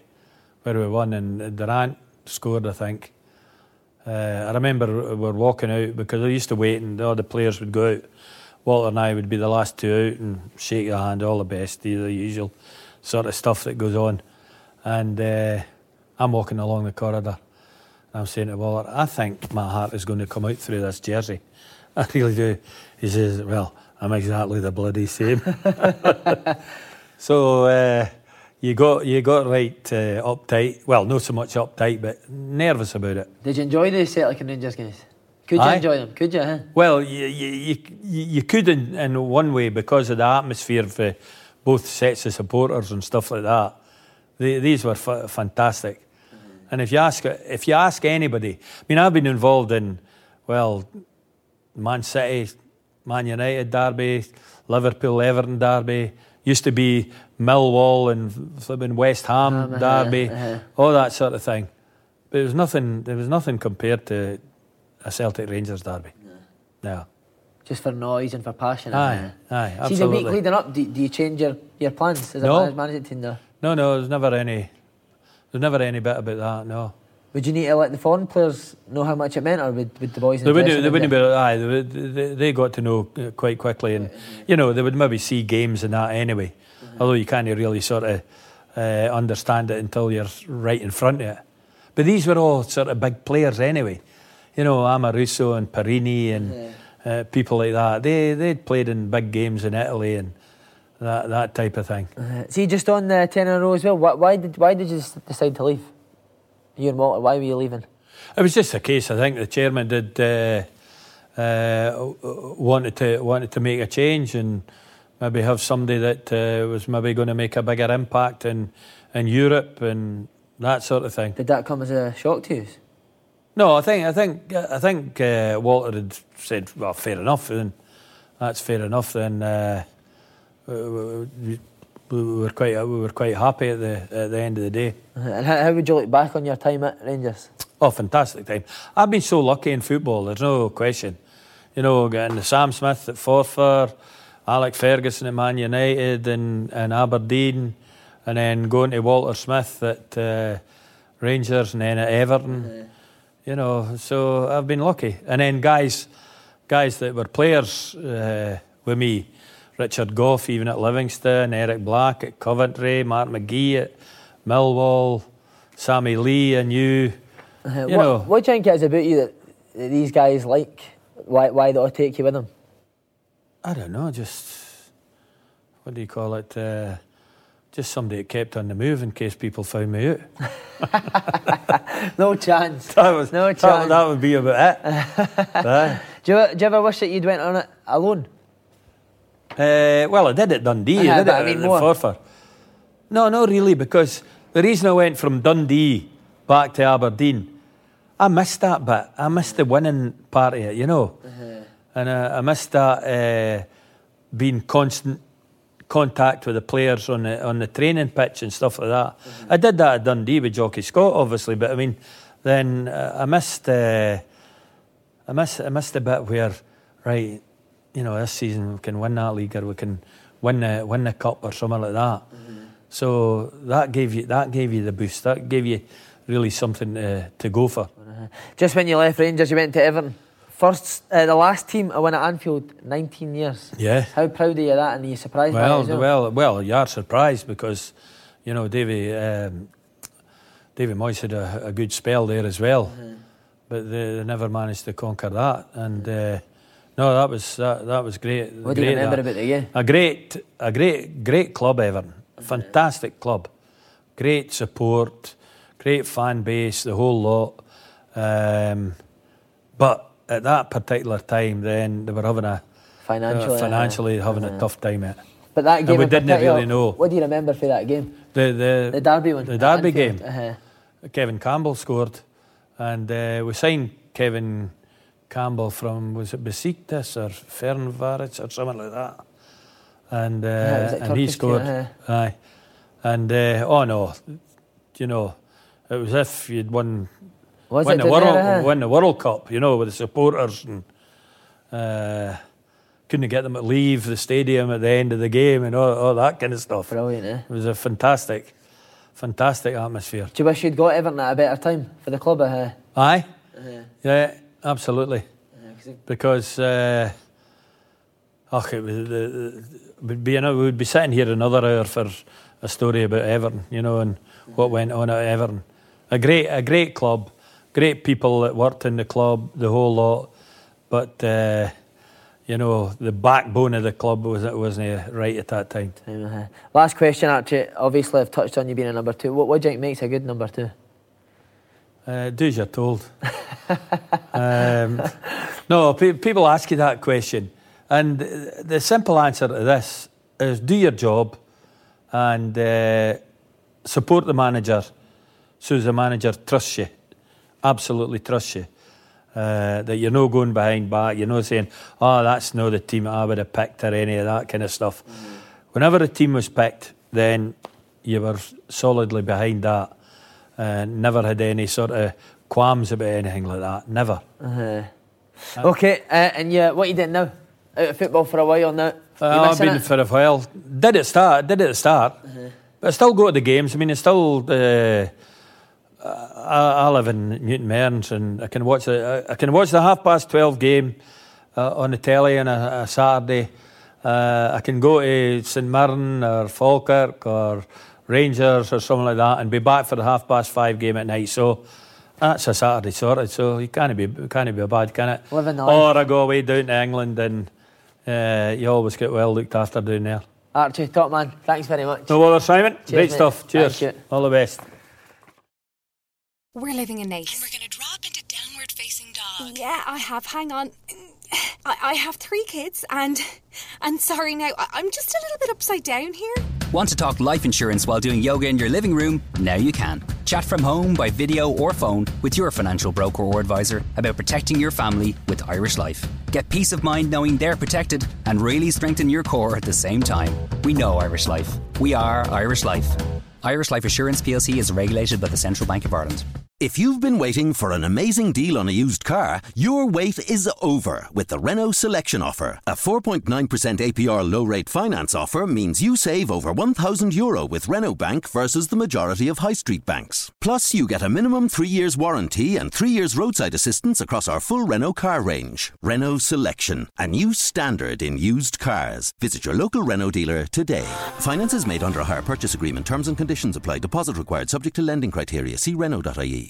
S4: where we won and Durrant scored, I think. Uh, I remember we were walking out because I used to wait and all the players would go out. Walter and I would be the last two out and shake your hand, all the best, the usual sort of stuff that goes on. And uh, I'm walking along the corridor. I'm saying to Walter, I think my heart is going to come out through this jersey. I really do. He says, Well, I'm exactly the bloody same. so uh, you got you got right uh, uptight. Well, not so much uptight, but nervous about it.
S3: Did you enjoy the Celtic and Rangers games? Could you
S4: Aye.
S3: enjoy them? Could you? Huh?
S4: Well, you, you, you, you could in, in one way because of the atmosphere for both sets of supporters and stuff like that. They, these were fa- fantastic. And if you ask if you ask anybody, I mean, I've been involved in well, Man City, Man United derby, Liverpool, Everton derby. Used to be Millwall and flipping West Ham
S3: Um, uh,
S4: derby,
S3: uh.
S4: all that sort of thing. But it was nothing. There was nothing compared to a Celtic Rangers derby. No.
S3: Just for noise and for passion.
S4: Aye, aye,
S3: See the week leading up, do, do you change your, your plans as
S4: No.
S3: a man- management team? There?
S4: No, no, there's never any. There's never any bit about that. No.
S3: Would you need to let the foreign players know how much it meant, or would, would the boys in
S4: They
S3: the
S4: wouldn't. They wouldn't be. Aye, they, they, they got to know quite quickly, and you know they would maybe see games and that anyway. Although you can't really sort of uh, understand it until you're right in front of it. But these were all sort of big players anyway. You know, Amoruso and Porrini and uh, people like that. They they'd played in big games in Italy and that that type of thing.
S3: Uh, see, just on the ten in a row as well. Why, why did why did you decide to leave? You and Walter, why were you leaving?
S4: It was just a case. I think the chairman did uh, uh, wanted to wanted to make a change and maybe have somebody that uh, was maybe going to make a bigger impact in in Europe and that sort of thing.
S3: Did that come as a shock to you?
S4: No, I think I think I think uh, Walter had said, "Well, fair enough." Then that's fair enough. Then uh, we, we, we were quite we were quite happy at the at the end of the day.
S3: Uh, And how, how would you look back on your time at Rangers?
S4: Oh, fantastic time. I've been so lucky in football, there's no question. You know, getting the Sam Smith at Forfar, Alec Ferguson at Man United and, and Aberdeen, and then going to Walter Smith at uh, Rangers, and then at Everton.
S3: Uh-huh.
S4: You know, so I've been lucky. And then guys, guys that were players uh, with me, Richard Gough, even at Livingston, Eric Black at Coventry, Mark McGee at Millwall, Sammy Lee, and knew.
S3: Uh,
S4: You
S3: what,
S4: know.
S3: what do you think it is about you that, that these guys like? Why, why they ought to take you with them?
S4: I don't know, just what do you call it? Uh, just somebody that kept on the move in case people found me out.
S3: No chance.
S4: That was
S3: No chance.
S4: that would be about it. Aye.
S3: Do you, do you ever wish that you'd went on it alone?
S4: Uh, well, I did it Dundee.
S3: Uh-huh,
S4: I did
S3: but I mean
S4: at the
S3: more.
S4: Forfar. No, not really, because the reason I went from Dundee back to Aberdeen, I missed that bit. I missed the winning part of it, you know.
S3: Uh-huh.
S4: And uh, I missed that uh, being constant contact with the players on the on the training pitch and stuff like that.
S3: Uh-huh.
S4: I did that at Dundee with Jocky Scott, obviously, but I mean, then uh, I missed. Uh, I missed. I missed the bit where, right, you know, this season we can win that league or we can win the win the cup or something like that. So that gave you that gave you the boost. That gave you really something to, to go for.
S3: Just when you left Rangers, you went to Everton. First, uh, the last team I won at Anfield, 19 years.
S4: Yeah.
S3: How proud are you of that? And are you surprised
S4: Well,
S3: well?
S4: well, well, you are surprised because, you know, Davy, um, Davy Moyes had a, a good spell there as well, but they, they never managed to conquer that. And uh, no, that was that, that was great.
S3: What do you remember
S4: that.
S3: about the game?
S4: A great, a great, great club, Everton. Fantastic club. Great support, great fan base, the whole lot. Um, but at that particular time, then they were having a
S3: Financially,
S4: uh, financially
S3: uh,
S4: having
S3: uh,
S4: a tough time. At it.
S3: But that
S4: And
S3: game
S4: we didn't really know.
S3: What do you remember for that game?
S4: The the
S3: The derby one.
S4: The derby
S3: Anfield.
S4: game.
S3: Uh-huh.
S4: Kevin Campbell scored, and uh, we signed Kevin Campbell from was it Besiktas or Fernvarets or something like that, and uh,
S3: Yeah, it was
S4: and he scored.
S3: yeah.
S4: Aye, and uh, oh no, you know, it was if you'd won
S3: Was
S4: win
S3: it
S4: the world
S3: uh-huh?
S4: win the World Cup, you know, with the supporters and. Uh, couldn't get them to leave the stadium at the end of the game and all, all that kind of stuff.
S3: Brilliant, eh?
S4: It was a fantastic, fantastic atmosphere.
S3: Do you wish you'd got Everton at a better time for the club? Uh,
S4: Aye,
S3: uh,
S4: yeah, absolutely.
S3: uh, 'cause
S4: Because, uh, oh, it was, the, the, would be, you know, we would be sitting here another hour for a story about Everton, you know, and what went on at Everton. A great, a great club, great people that worked in the club, the whole lot. But uh, you know, the backbone of the club was it wasn't right at that time.
S3: Last question, Archie. Obviously, I've touched on you being a number two. What, what do you think makes a good number two?
S4: Uh, do as you're told. um, no, pe- people ask you that question, and the simple answer to this is: do your job and uh, support the manager, so the manager trusts you, absolutely trust you. Uh, that you're not going behind back, you're not saying, "Oh, that's not the team I would have picked" or any of that kind of stuff. Whenever a team was picked, then you were solidly behind that. and never had any sort of qualms about anything like that. Never.
S3: Uh, okay, uh, and yeah, what you doing now? Out of football for a while now.
S4: Uh, I've been
S3: it?
S4: for a while. Did it start? Did it start? But I still go to the games. I mean, I still. I, I live in Newton Mearns, and I can watch the I can watch the half past twelve game uh, on the telly on a, a Saturday. Uh, I can go to St Mirren or Falkirk or Rangers or something like that, and be back for the half past five game at night. So. That's a Saturday sorted, so you can't be can't be bad, can it?
S3: Living.
S4: Or I go away down to England and uh, you always get well looked after down there.
S3: Archie, top man. Thanks very much.
S4: No bother, Simon.
S3: Cheers,
S4: Great
S3: mate.
S4: stuff. Cheers. All the best.
S7: We're living in Naas.
S8: And we're going to drop into downward facing dog.
S7: Yeah, I have. Hang on. I, I have three kids, and and sorry now, I, I'm just a little bit upside down here.
S9: Want to talk life insurance while doing yoga in your living room? Now you can. Chat from home by video or phone with your financial broker or advisor about protecting your family with Irish Life. Get peace of mind knowing they're protected and really strengthen your core at the same time. We know Irish Life. We are Irish Life. Irish Life Assurance plc is regulated by the Central Bank of Ireland.
S10: If you've been waiting for an amazing deal on a used car, your wait is over with the Renault Selection offer. A 4.9% APR low rate finance offer means you save over 1,000 euro with Renault Bank versus the majority of high street banks. Plus, you get a minimum three years warranty and three years roadside assistance across our full Renault car range. Renault Selection, a new standard in used cars. Visit your local Renault dealer today. Finance is made under a hire purchase agreement. Terms and conditions apply. Deposit required subject to lending criteria. See Renault.ie.